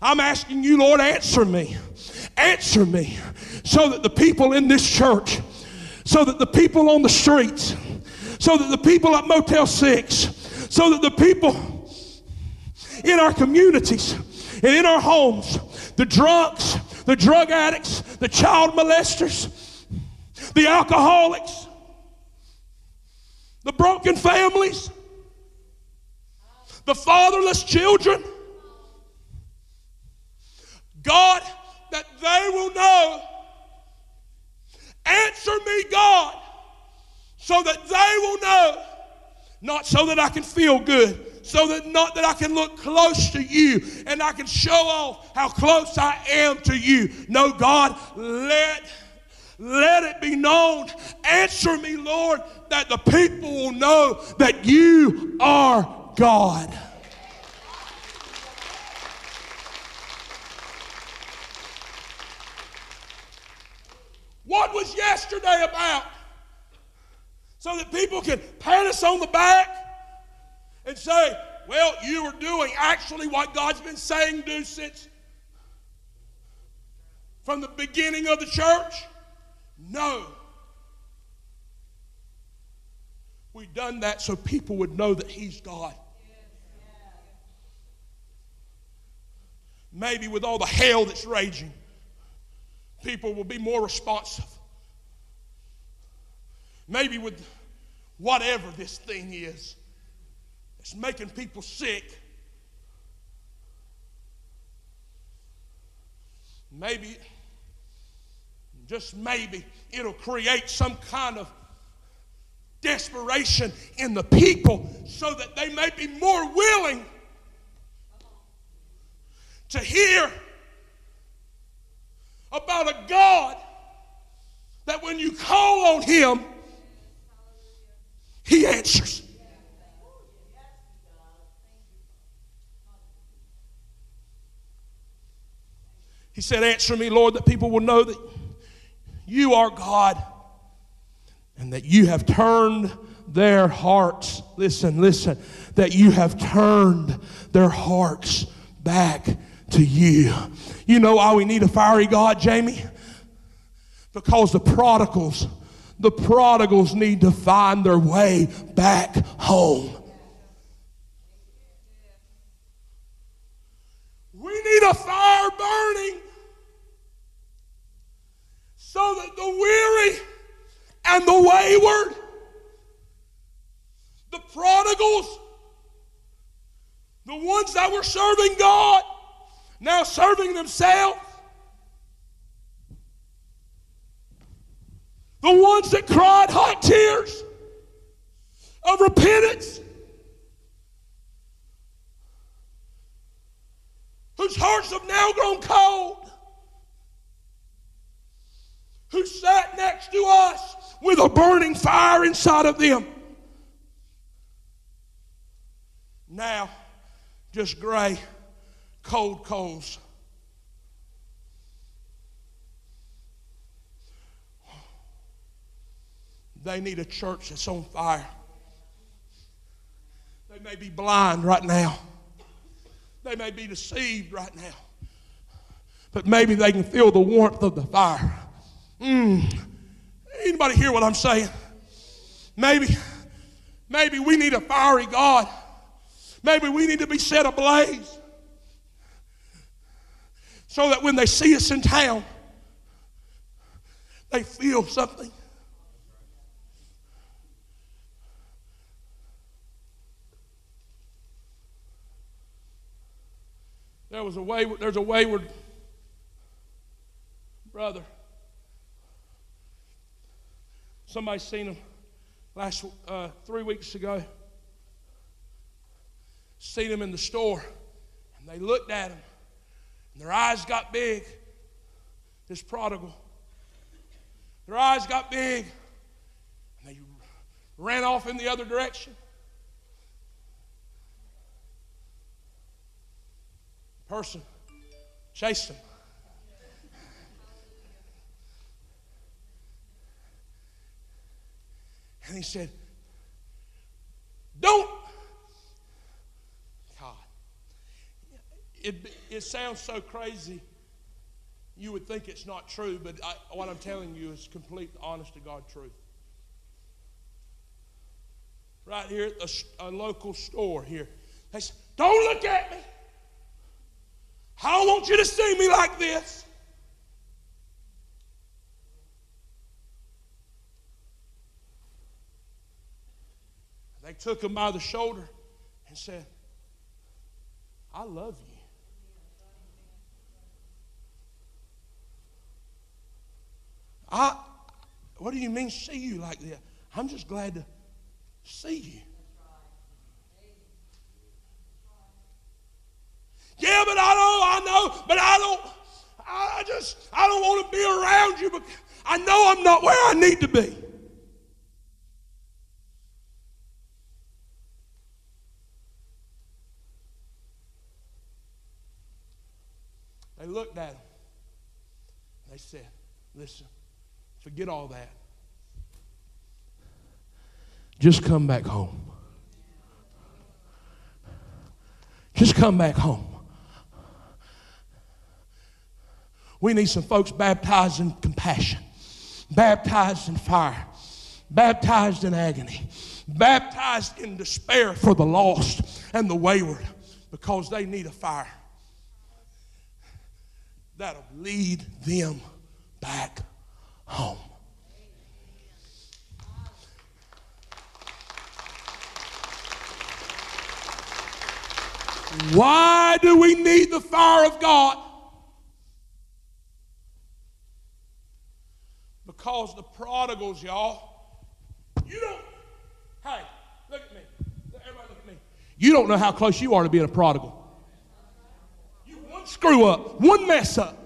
I'm asking you, Lord, answer me. Answer me so that the people in this church, so that the people on the streets, so that the people at Motel 6, so that the people in our communities and in our homes, the drunks, the drug addicts, the child molesters, the alcoholics, the broken families, the fatherless children, God, that they will know. Answer me, God, so that they will know. Not so that I can feel good, so that not that I can look close to you and I can show off how close I am to you. No, God, let let it be known. Answer me, Lord, that the people will know that you are God. What was yesterday about? So that people can pat us on the back and say, well, you were doing actually what God's been saying do since from the beginning of the church? No. We've done that so people would know that He's God. Maybe with all the hell that's raging people will be more responsive. Maybe with whatever this thing is, it's making people sick. Maybe, just maybe, it'll create some kind of desperation in the people so that they may be more willing to hear about a God that when you call on Him, He answers. He said, Answer me, Lord, that people will know that you are God and that you have turned their hearts. Listen, listen, that you have turned their hearts back to you. You know why we need a fiery God, Jamie? Because the prodigals, the prodigals need to find their way back home. We need a fire burning so that the weary and the wayward, the prodigals, the ones that were serving God, now serving themselves, the ones that cried hot tears of repentance, whose hearts have now grown cold, who sat next to us with a burning fire inside of them. Now, just gray, cold coals. They need a church that's on fire. They may be blind right now. They may be deceived right now. But maybe they can feel the warmth of the fire. Mm. Anybody hear what I'm saying? Maybe, maybe we need a fiery God. Maybe we need to be set ablaze so that when they see us in town, they feel something. There was a wayward, there's a wayward brother. Somebody seen him last uh, three weeks ago. Seen him in the store, and they looked at him, and their eyes got big. This prodigal. Their eyes got big, and they ran off in the other direction. Person chased him. And he said, Don't. God. It, it sounds so crazy. You would think it's not true, but I, what I'm telling you is complete, honest to God truth. Right here at a, a local store here. They said, Don't look at me. I don't want you to see me like this. They took him by the shoulder and said, I love you. I, what do you mean see you like that? I'm just glad to see you. Yeah, but I don't, I know, but I don't, I just, I don't want to be around you because I know I'm not where I need to be. They looked at him. They said, Listen, forget all that. Just come back home. Just come back home. We need some folks baptized in compassion, baptized in fire, baptized in agony, baptized in despair for the lost and the wayward because they need a fire that'll lead them back home. Why do we need the fire of God? Because the prodigals, y'all, you don't, hey, look at me. Everybody look at me. You don't know how close you are to being a prodigal You one screw up, one mess up,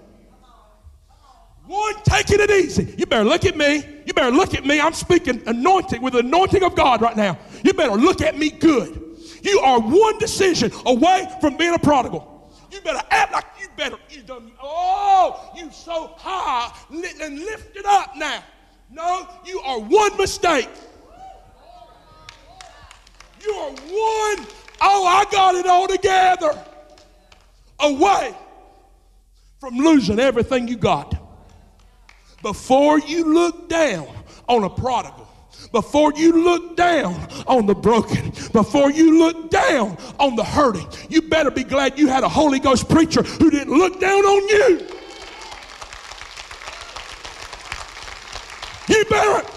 one taking it easy. You better look at me. You better look at me. I'm speaking anointing with the anointing of God right now. You better look at me good. You are one decision away from being a prodigal. You better act like you better. You done. Oh, you so high and lifted up now. No, you are one mistake. You are one. Oh, I got it all together away from losing everything you got. Before you look down on a prodigal, before you look down on the broken, before you look down on the hurting, you better be glad you had a Holy Ghost preacher who didn't look down on you. You better.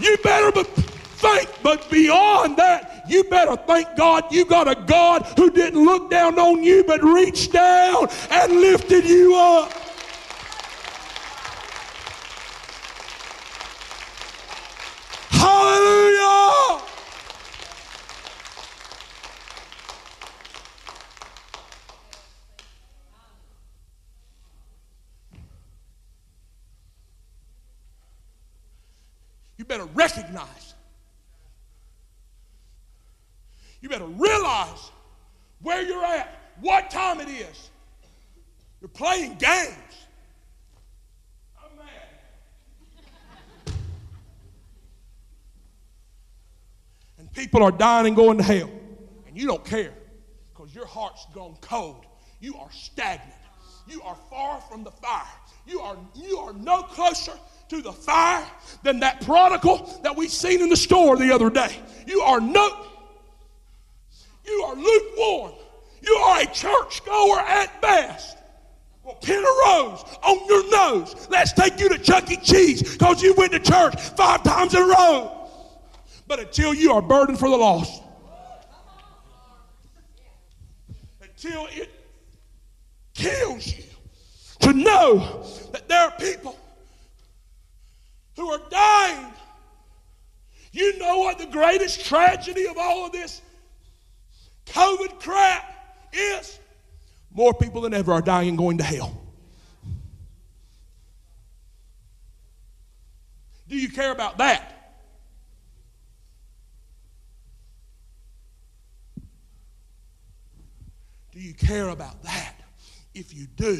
You better but think, but beyond that, you better thank God you got a God who didn't look down on you but reached down and lifted you up. Hallelujah! You better recognize. You better realize where you're at, what time it is. You're playing games. I'm mad. and people are dying and going to hell. And you don't care because your heart's gone cold. You are stagnant. You are far from the fire. You are, you are no closer to the fire than that prodigal that we seen in the store the other day. You are no, you are lukewarm. You are a churchgoer at best. Well, pin a rose on your nose. Let's take you to Chuck E. Cheese because you went to church five times in a row. But until you are burdened for the lost, until it kills you to know that there are people who are dying. You know what the greatest tragedy of all of this COVID crap is? More people than ever are dying going to hell. Do you care about that? Do you care about that? If you do,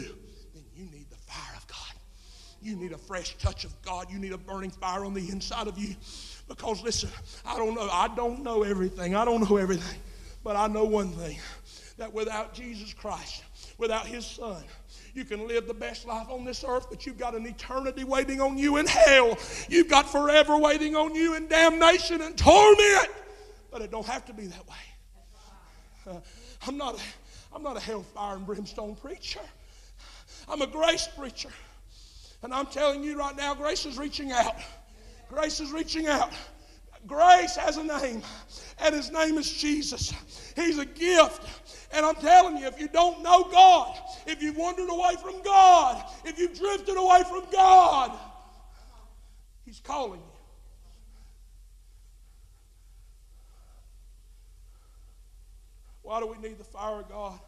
then you need the fire of God. You need a fresh touch of God. You need a burning fire on the inside of you. Because listen, I don't know, I don't know everything. I don't know everything. But I know one thing that without Jesus Christ, without his son, you can live the best life on this earth, but you've got an eternity waiting on you in hell. You've got forever waiting on you in damnation and torment. But it don't have to be that way. Uh, I'm not a, I'm not a hellfire and brimstone preacher. I'm a grace preacher. And I'm telling you right now, grace is reaching out. Grace is reaching out. Grace has a name, and his name is Jesus. He's a gift. And I'm telling you, if you don't know God, if you've wandered away from God, if you've drifted away from God, He's calling you. Why do we need the fire of God?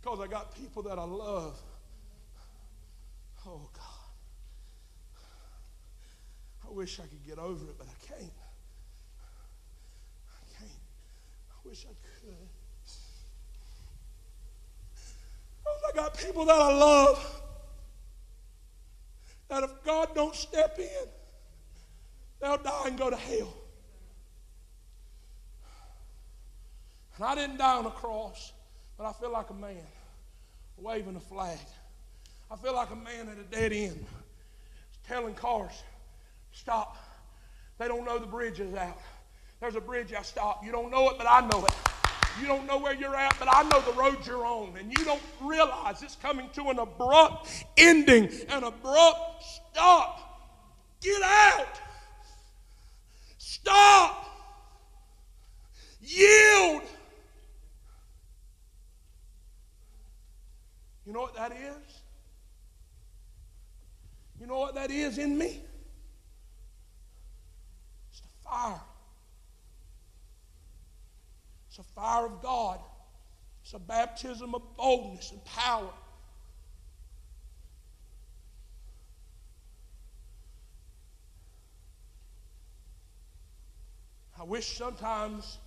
Because I got people that I love. Oh, God. I wish I could get over it, but I can't. I wish I could. Oh, I got people that I love that if God don't step in, they'll die and go to hell. And I didn't die on a cross, but I feel like a man waving a flag. I feel like a man at a dead end telling cars, stop. They don't know the bridge is out. There's a bridge I stop. You don't know it, but I know it. You don't know where you're at, but I know the road you're on. And you don't realize it's coming to an abrupt ending, an abrupt stop. Get out. Stop. Yield. You know what that is? You know what that is in me? It's the fire. It's a fire of God. It's a baptism of boldness and power. I wish sometimes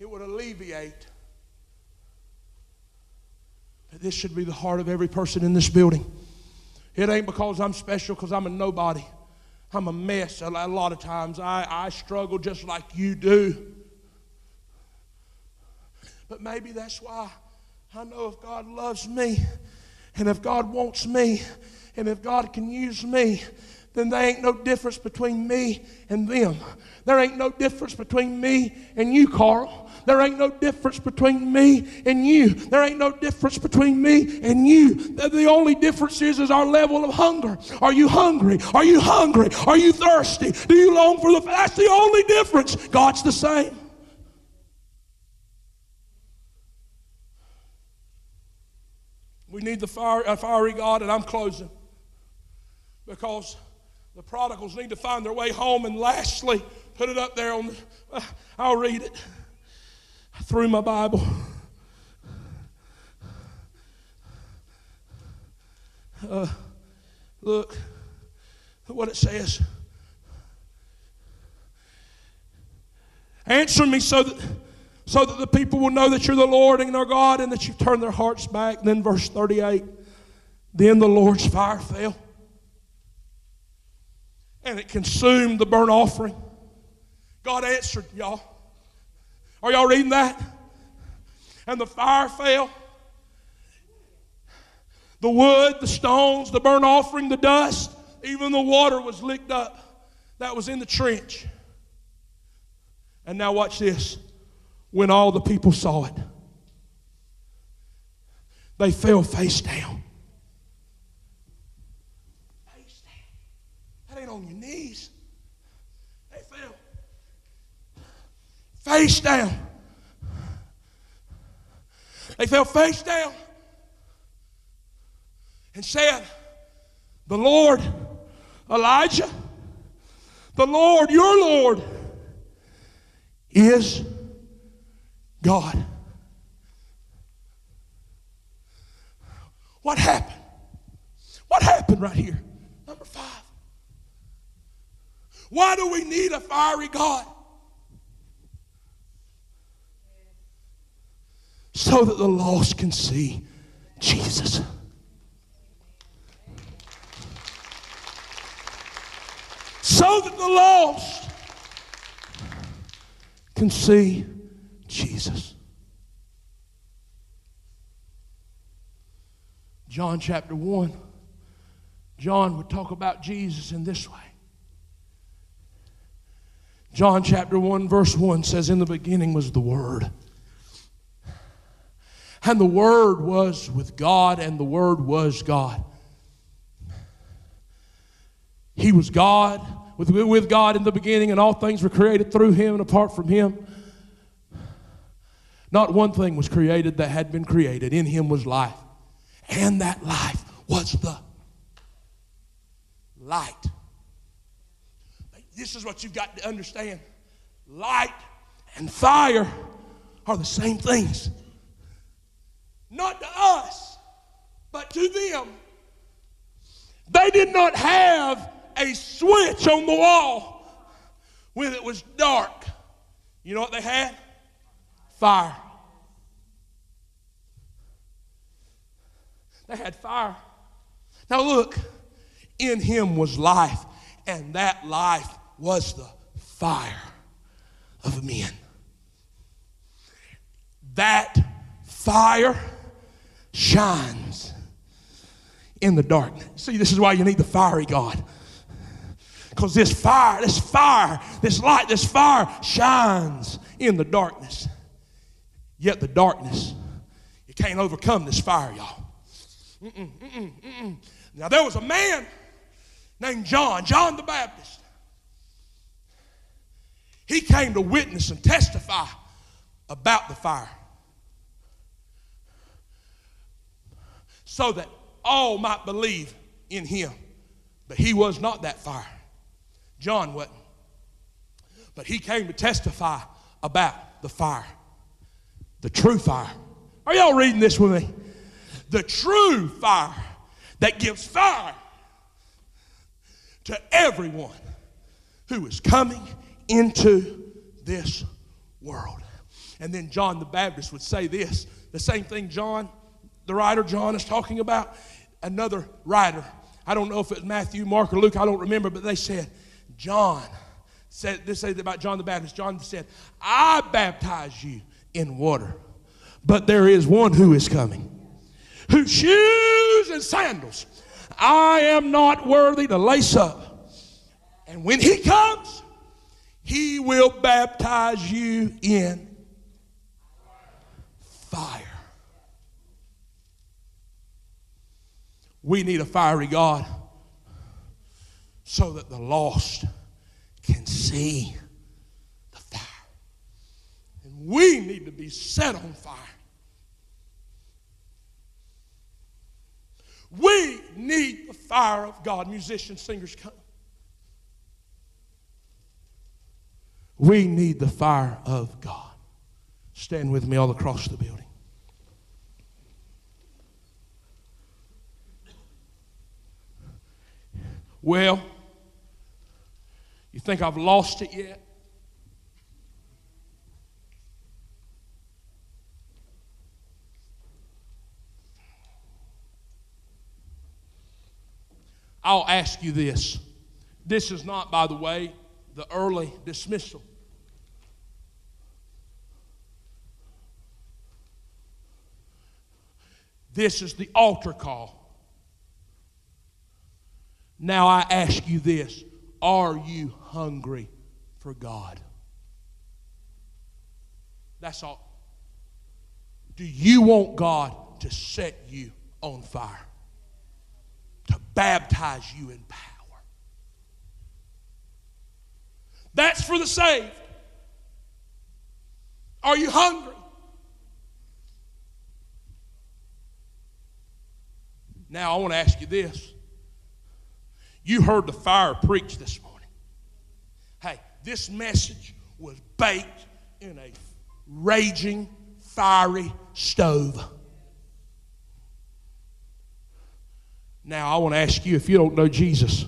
it would alleviate that this should be the heart of every person in this building. It ain't because I'm special, because I'm a nobody. I'm a mess a lot of times. I, I struggle just like you do. But maybe that's why I know if God loves me And if God wants me, and if God can use me, then there ain't no difference between me and them. There ain't no difference between me and you, Carl. There ain't no difference between me and you. There ain't no difference between me and you. The only difference is, is our level of hunger. Are you hungry? Are you hungry? Are you thirsty? Do you long for the that's the only difference. God's the same. We need the fire, a fiery God, and I'm closing because the prodigals need to find their way home. And lastly, put it up there on. The, uh, I'll read it through my Bible. Uh, look what it says. Answer me so that so that the people will know that you're the Lord and our God and that you've turned their hearts back. And then verse 38 Then the Lord's fire fell and it consumed the burnt offering. God answered, y'all. Are y'all reading that? And the fire fell. The wood, the stones, the burnt offering, the dust, even the water was licked up that was in the trench. And now, watch this when all the people saw it. They fell face down. Face down. That ain't on your knees. They fell face down. They fell face down and said, The Lord, Elijah, the Lord, your Lord, is God. What happened? What happened right here? Number five. Why do we need a fiery God? So that the lost can see Jesus. So that the lost can see Jesus. John chapter 1, John would talk about Jesus in this way. John chapter 1, verse 1 says, In the beginning was the Word. And the Word was with God, and the Word was God. He was God, with, with God in the beginning, and all things were created through Him, and apart from Him, not one thing was created that had been created. In him was life. And that life was the light. This is what you've got to understand light and fire are the same things. Not to us, but to them. They did not have a switch on the wall when it was dark. You know what they had? fire. They had fire. Now look, in him was life, and that life was the fire of men. That fire shines in the darkness. See, this is why you need the fiery God. Because this fire, this fire, this light, this fire shines in the darkness. Yet the darkness, you can't overcome this fire, y'all. Mm-mm, mm-mm, mm-mm. Now, there was a man named John, John the Baptist. He came to witness and testify about the fire so that all might believe in him. But he was not that fire. John wasn't. But he came to testify about the fire the true fire. Are y'all reading this with me? The true fire that gives fire to everyone who is coming into this world. And then John the Baptist would say this the same thing John, the writer John, is talking about. Another writer, I don't know if it's Matthew, Mark, or Luke, I don't remember, but they said, John said, this said about John the Baptist. John said, I baptize you in water. But there is one who is coming whose shoes and sandals I am not worthy to lace up. And when he comes, he will baptize you in fire. We need a fiery God so that the lost can see the fire. And we need to be set on fire. We need the fire of God. Musicians, singers, come. We need the fire of God. Stand with me all across the building. Well, you think I've lost it yet? I'll ask you this. This is not, by the way, the early dismissal. This is the altar call. Now I ask you this Are you hungry for God? That's all. Do you want God to set you on fire? To baptize you in power? That's for the saved. Are you hungry? Now, I want to ask you this. You heard the fire preach this morning. Hey, this message was baked in a raging, fiery stove. Now, I want to ask you if you don't know Jesus,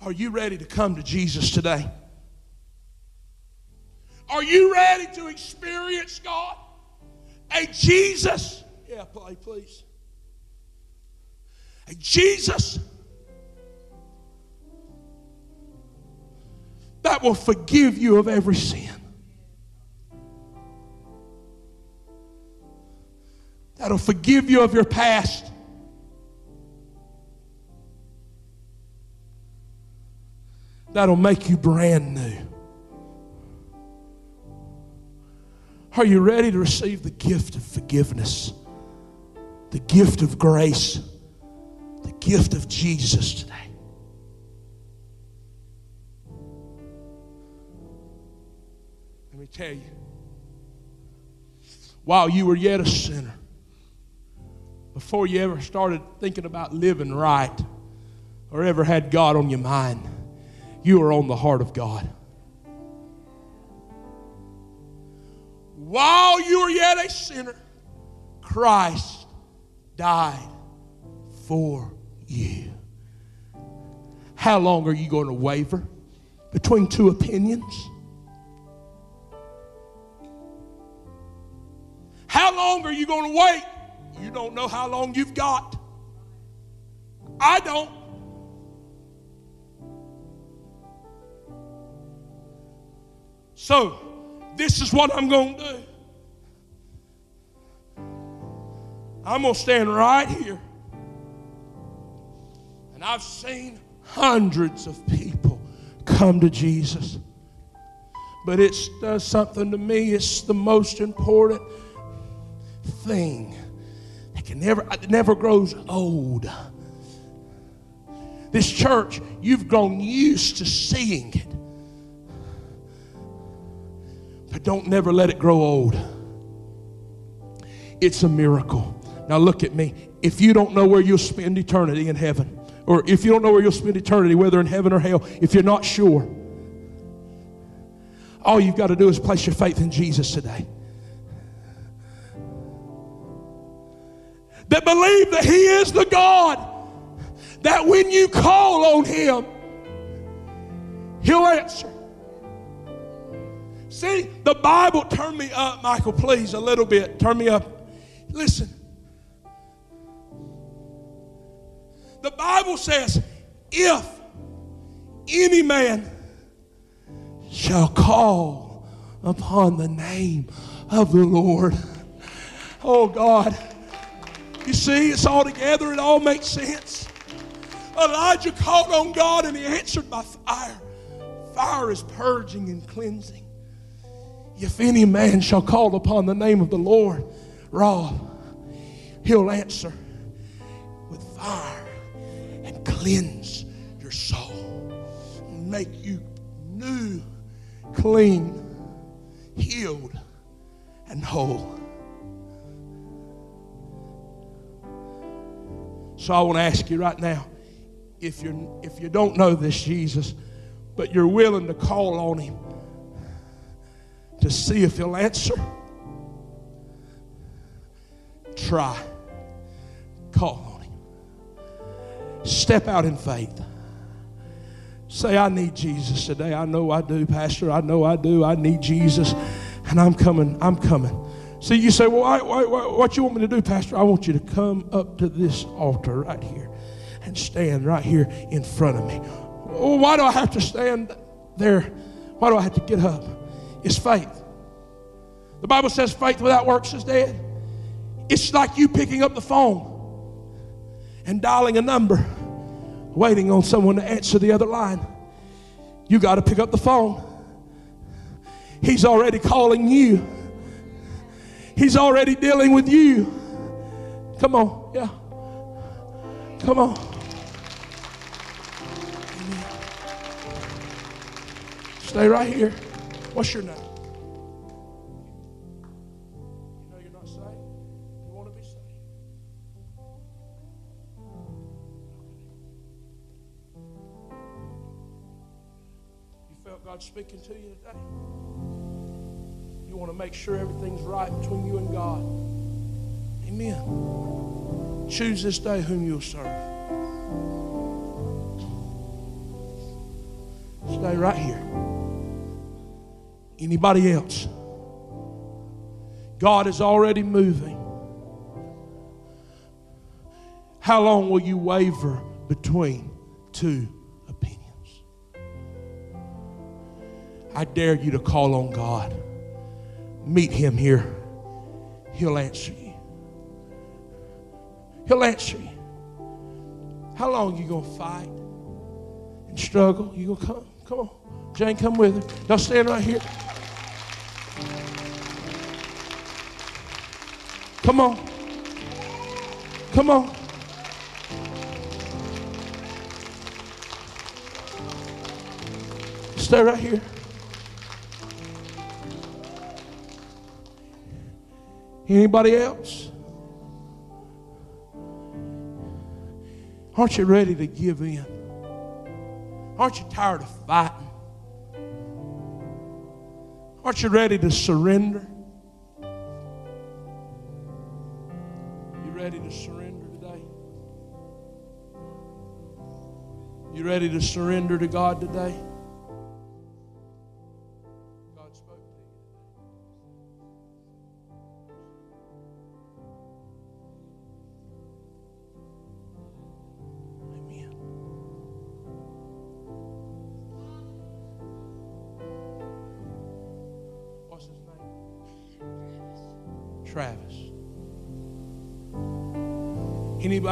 are you ready to come to Jesus today? Are you ready to experience God? A Jesus yeah, play, please. Hey, Jesus, that will forgive you of every sin. That'll forgive you of your past. That'll make you brand new. Are you ready to receive the gift of forgiveness? the gift of grace, the gift of Jesus today. Let me tell you, while you were yet a sinner, before you ever started thinking about living right or ever had God on your mind, you were on the heart of God. While you were yet a sinner, Christ died for you. How long are you going to waver between two opinions? How long are you going to wait? You don't know how long you've got. I don't. So, this is what I'm going to do. I'm going to stand right here. And I've seen hundreds of people come to Jesus. But it does something to me. It's the most important thing. It can never, it never grows old. This church, you've grown used to seeing it. But don't never let it grow old. It's a miracle. Now look at me. If you don't know where you'll spend eternity in heaven, or if you don't know where you'll spend eternity, whether in heaven or hell, if you're not sure, all you've got to do is place your faith in Jesus today. That believe that He is the God that when you call on Him, He'll answer. See, the Bible, turn me up, Michael, please, a little bit. Turn me up. Listen, The Bible says, if any man shall call upon the name of the Lord, Oh God. You see, it's all together, it all makes sense. Elijah called on God and he answered by fire. Fire is purging and cleansing. If any man shall call upon the name of the Lord, Ra, he'll answer with fire and cleanse your soul, make you new, clean, healed, and whole. So I want to ask you right now if, you're, if you don't know this Jesus, but you're willing to call on him to see if he'll answer, try. Call on him. Step out in faith. Say, I need Jesus today. I know I do, Pastor. I know I do. I need Jesus. And I'm coming. I'm coming. See, you say, well, why, why, what you want me to do, Pastor? I want you to come up to this altar right here and stand right here in front of me. Why do I have to stand there? Why do I have to get up? It's faith. The Bible says faith without works is dead. It's like you picking up the phone and dialing a number, waiting on someone to answer the other line. You got to pick up the phone. He's already calling you. He's already dealing with you. Come on, yeah. Come on. Stay right here. What's your name? You know you're not saved? You want to be saved? You felt God speaking to you? You want to make sure everything's right between you and God. Amen. Choose this day whom you'll serve. Stay right here. Anybody else? God is already moving. How long will you waver between two opinions? I dare you to call on God. Meet Him here. He'll answer you. He'll answer you. How long you gonna fight and struggle? You gonna come? Come on. Jane, come with her. Y'all stand right here. Come on. Come on. Stay right here. Anybody else? Aren't you ready to give in? Aren't you tired of fighting? Aren't you ready to surrender? You ready to surrender today? You ready to surrender to God today?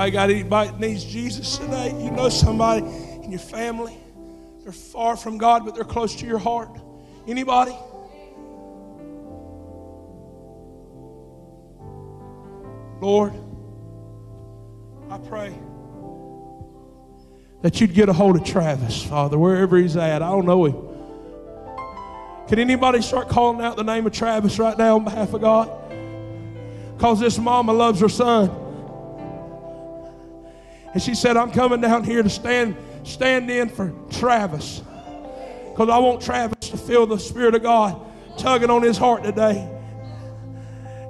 Anybody got anybody that needs Jesus today? You know somebody in your family. They're far from God, but they're close to your heart. Anybody? Lord, I pray that you'd get a hold of Travis, Father, wherever he's at. I don't know him. Can anybody start calling out the name of Travis right now on behalf of God? Because this mama loves her son. And she said, I'm coming down here to stand, stand in for Travis. Because I want Travis to feel the Spirit of God tugging on his heart today.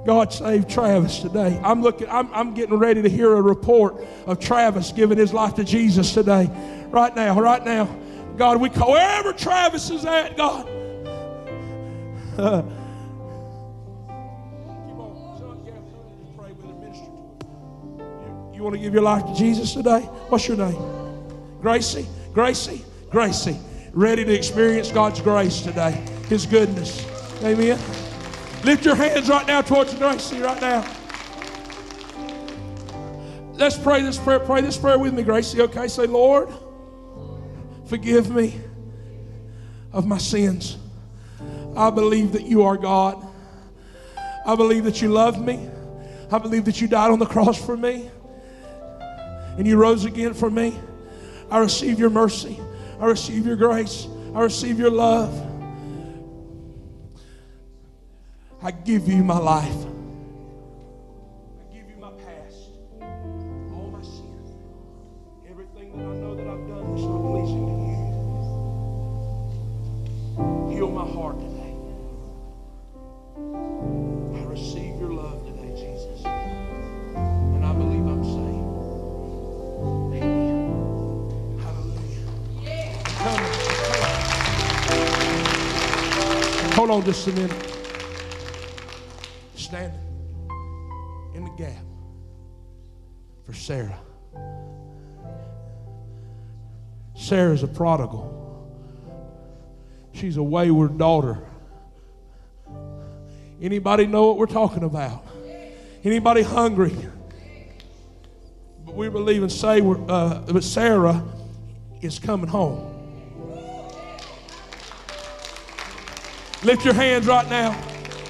God save Travis today. I'm looking, I'm, I'm getting ready to hear a report of Travis giving his life to Jesus today. Right now, right now. God, we call wherever Travis is at, God. You, want to give your life to Jesus today? What's your name? Gracie? Gracie? Gracie. Ready to experience God's grace today, His goodness. Amen. Lift your hands right now towards Gracie right now. Let's pray this prayer. Pray this prayer with me, Gracie. Okay, say, Lord, forgive me of my sins. I believe that you are God. I believe that you love me. I believe that you died on the cross for me and you rose again for me. I receive your mercy. I receive your grace. I receive your love. I give you my life. A minute. Standing in the gap for Sarah. Sarah's a prodigal. She's a wayward daughter. Anybody know what we're talking about? Anybody hungry? But we believe say we're, uh, that Sarah is coming home. Lift your hands right now.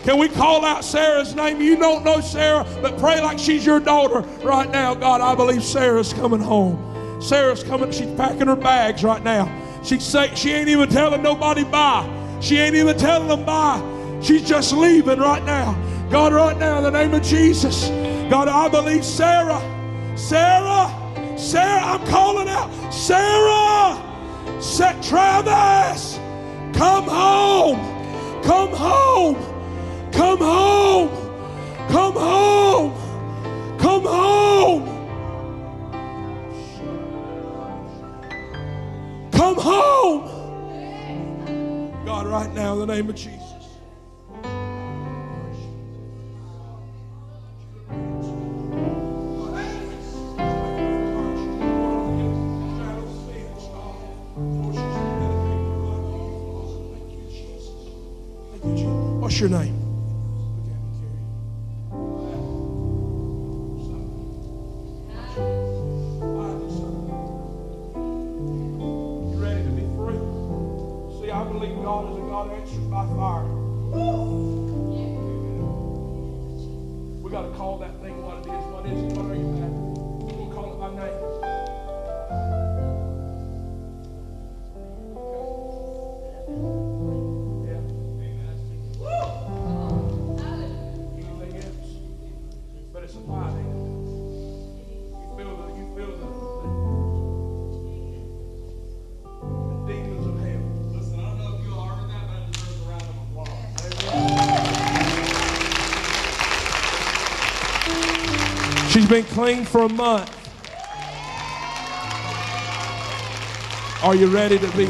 Can we call out Sarah's name? You don't know Sarah, but pray like she's your daughter right now. God, I believe Sarah's coming home. Sarah's coming. She's packing her bags right now. She say she ain't even telling nobody bye. She ain't even telling them bye. She's just leaving right now. God, right now, in the name of Jesus. God, I believe Sarah. Sarah. Sarah, I'm calling out. Sarah. Set Travis. Come home. Come home. Come home. Come home. Come home. Come home. God, right now, in the name of Jesus. Your name? She's been clean for a month. Are you ready to be?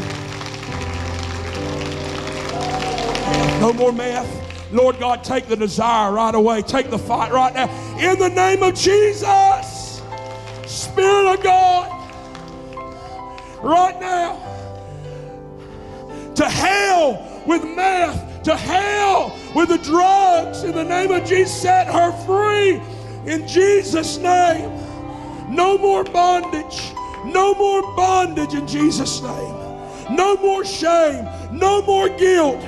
No more meth. Lord God, take the desire right away. Take the fight right now. In the name of Jesus, Spirit of God, right now, to hell with meth, to hell with the drugs. In the name of Jesus, set her free. In Jesus' name, no more bondage. No more bondage in Jesus' name. No more shame. No more guilt.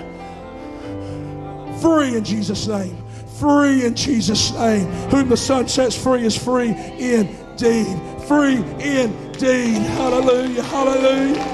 Free in Jesus' name. Free in Jesus' name. Whom the Son sets free is free indeed. Free indeed. Hallelujah. Hallelujah.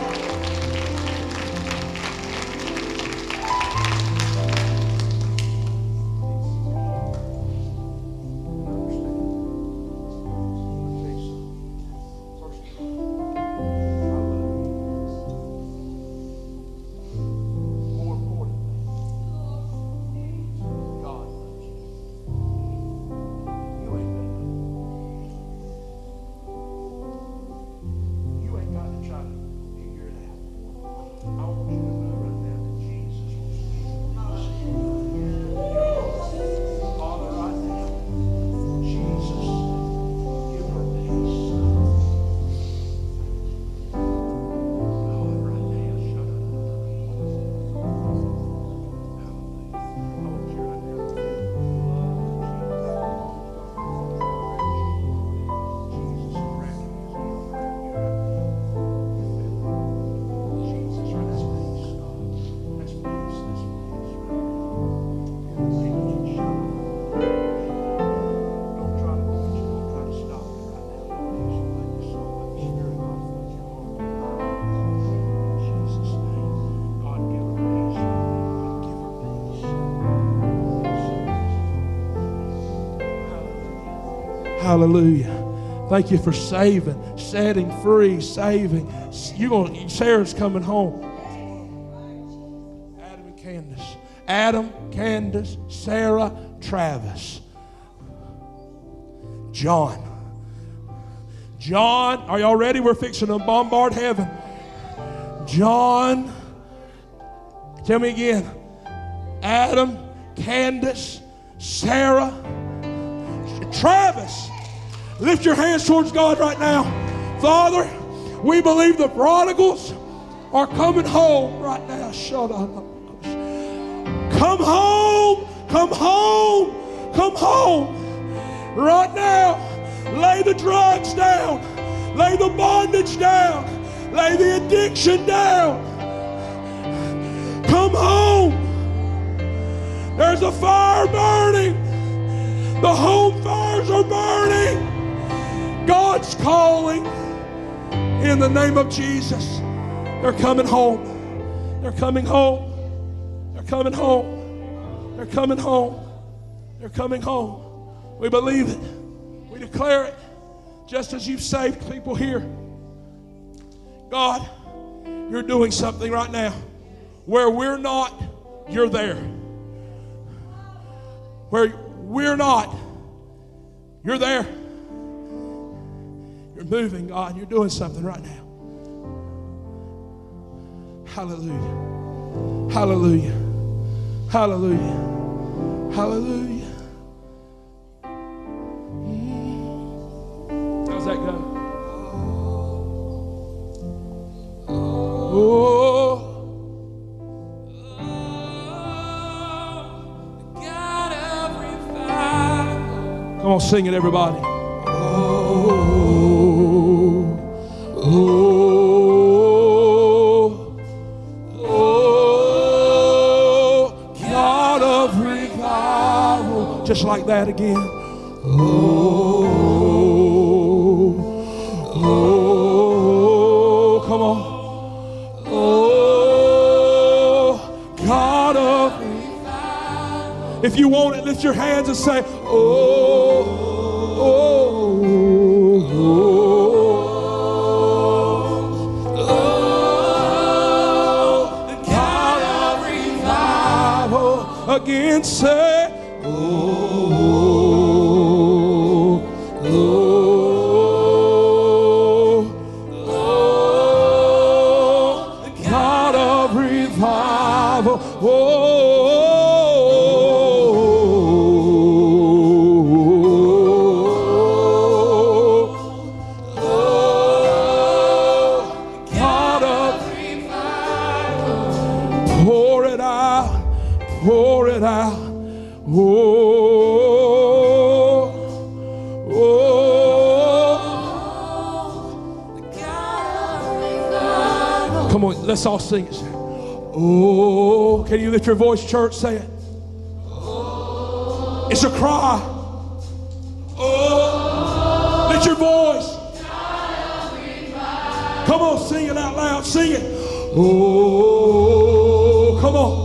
Hallelujah. Thank you for saving, setting free, saving. You're going Sarah's coming home. Adam and Candace. Adam, Candace, Sarah, Travis. John. John, are y'all ready? We're fixing to bombard heaven. John, tell me again. Adam, Candace, Sarah, Travis. Lift your hands towards God right now. Father, we believe the prodigals are coming home right now. Shut up. Come home. Come home. Come home. Right now. Lay the drugs down. Lay the bondage down. Lay the addiction down. Come home. There's a fire burning. The home fires are burning. God's calling in the name of Jesus. They're coming home. They're coming home. They're coming home. They're coming home. They're coming home. We believe it. We declare it. Just as you've saved people here. God, you're doing something right now. Where we're not, you're there. Where we're not, you're there. You're moving, God. You're doing something right now. Hallelujah. Hallelujah. Hallelujah. Hallelujah. How's that go? Oh. oh Come on, sing it, everybody. That again. Oh, oh, oh, come on. Oh, God of. If you want it, lift your hands and say, Oh, oh, oh, oh, the sing it. Oh, can you lift your voice, church? Say it. It's a cry. Oh, lift your voice. Come on, sing it out loud. Sing it. Oh, come on.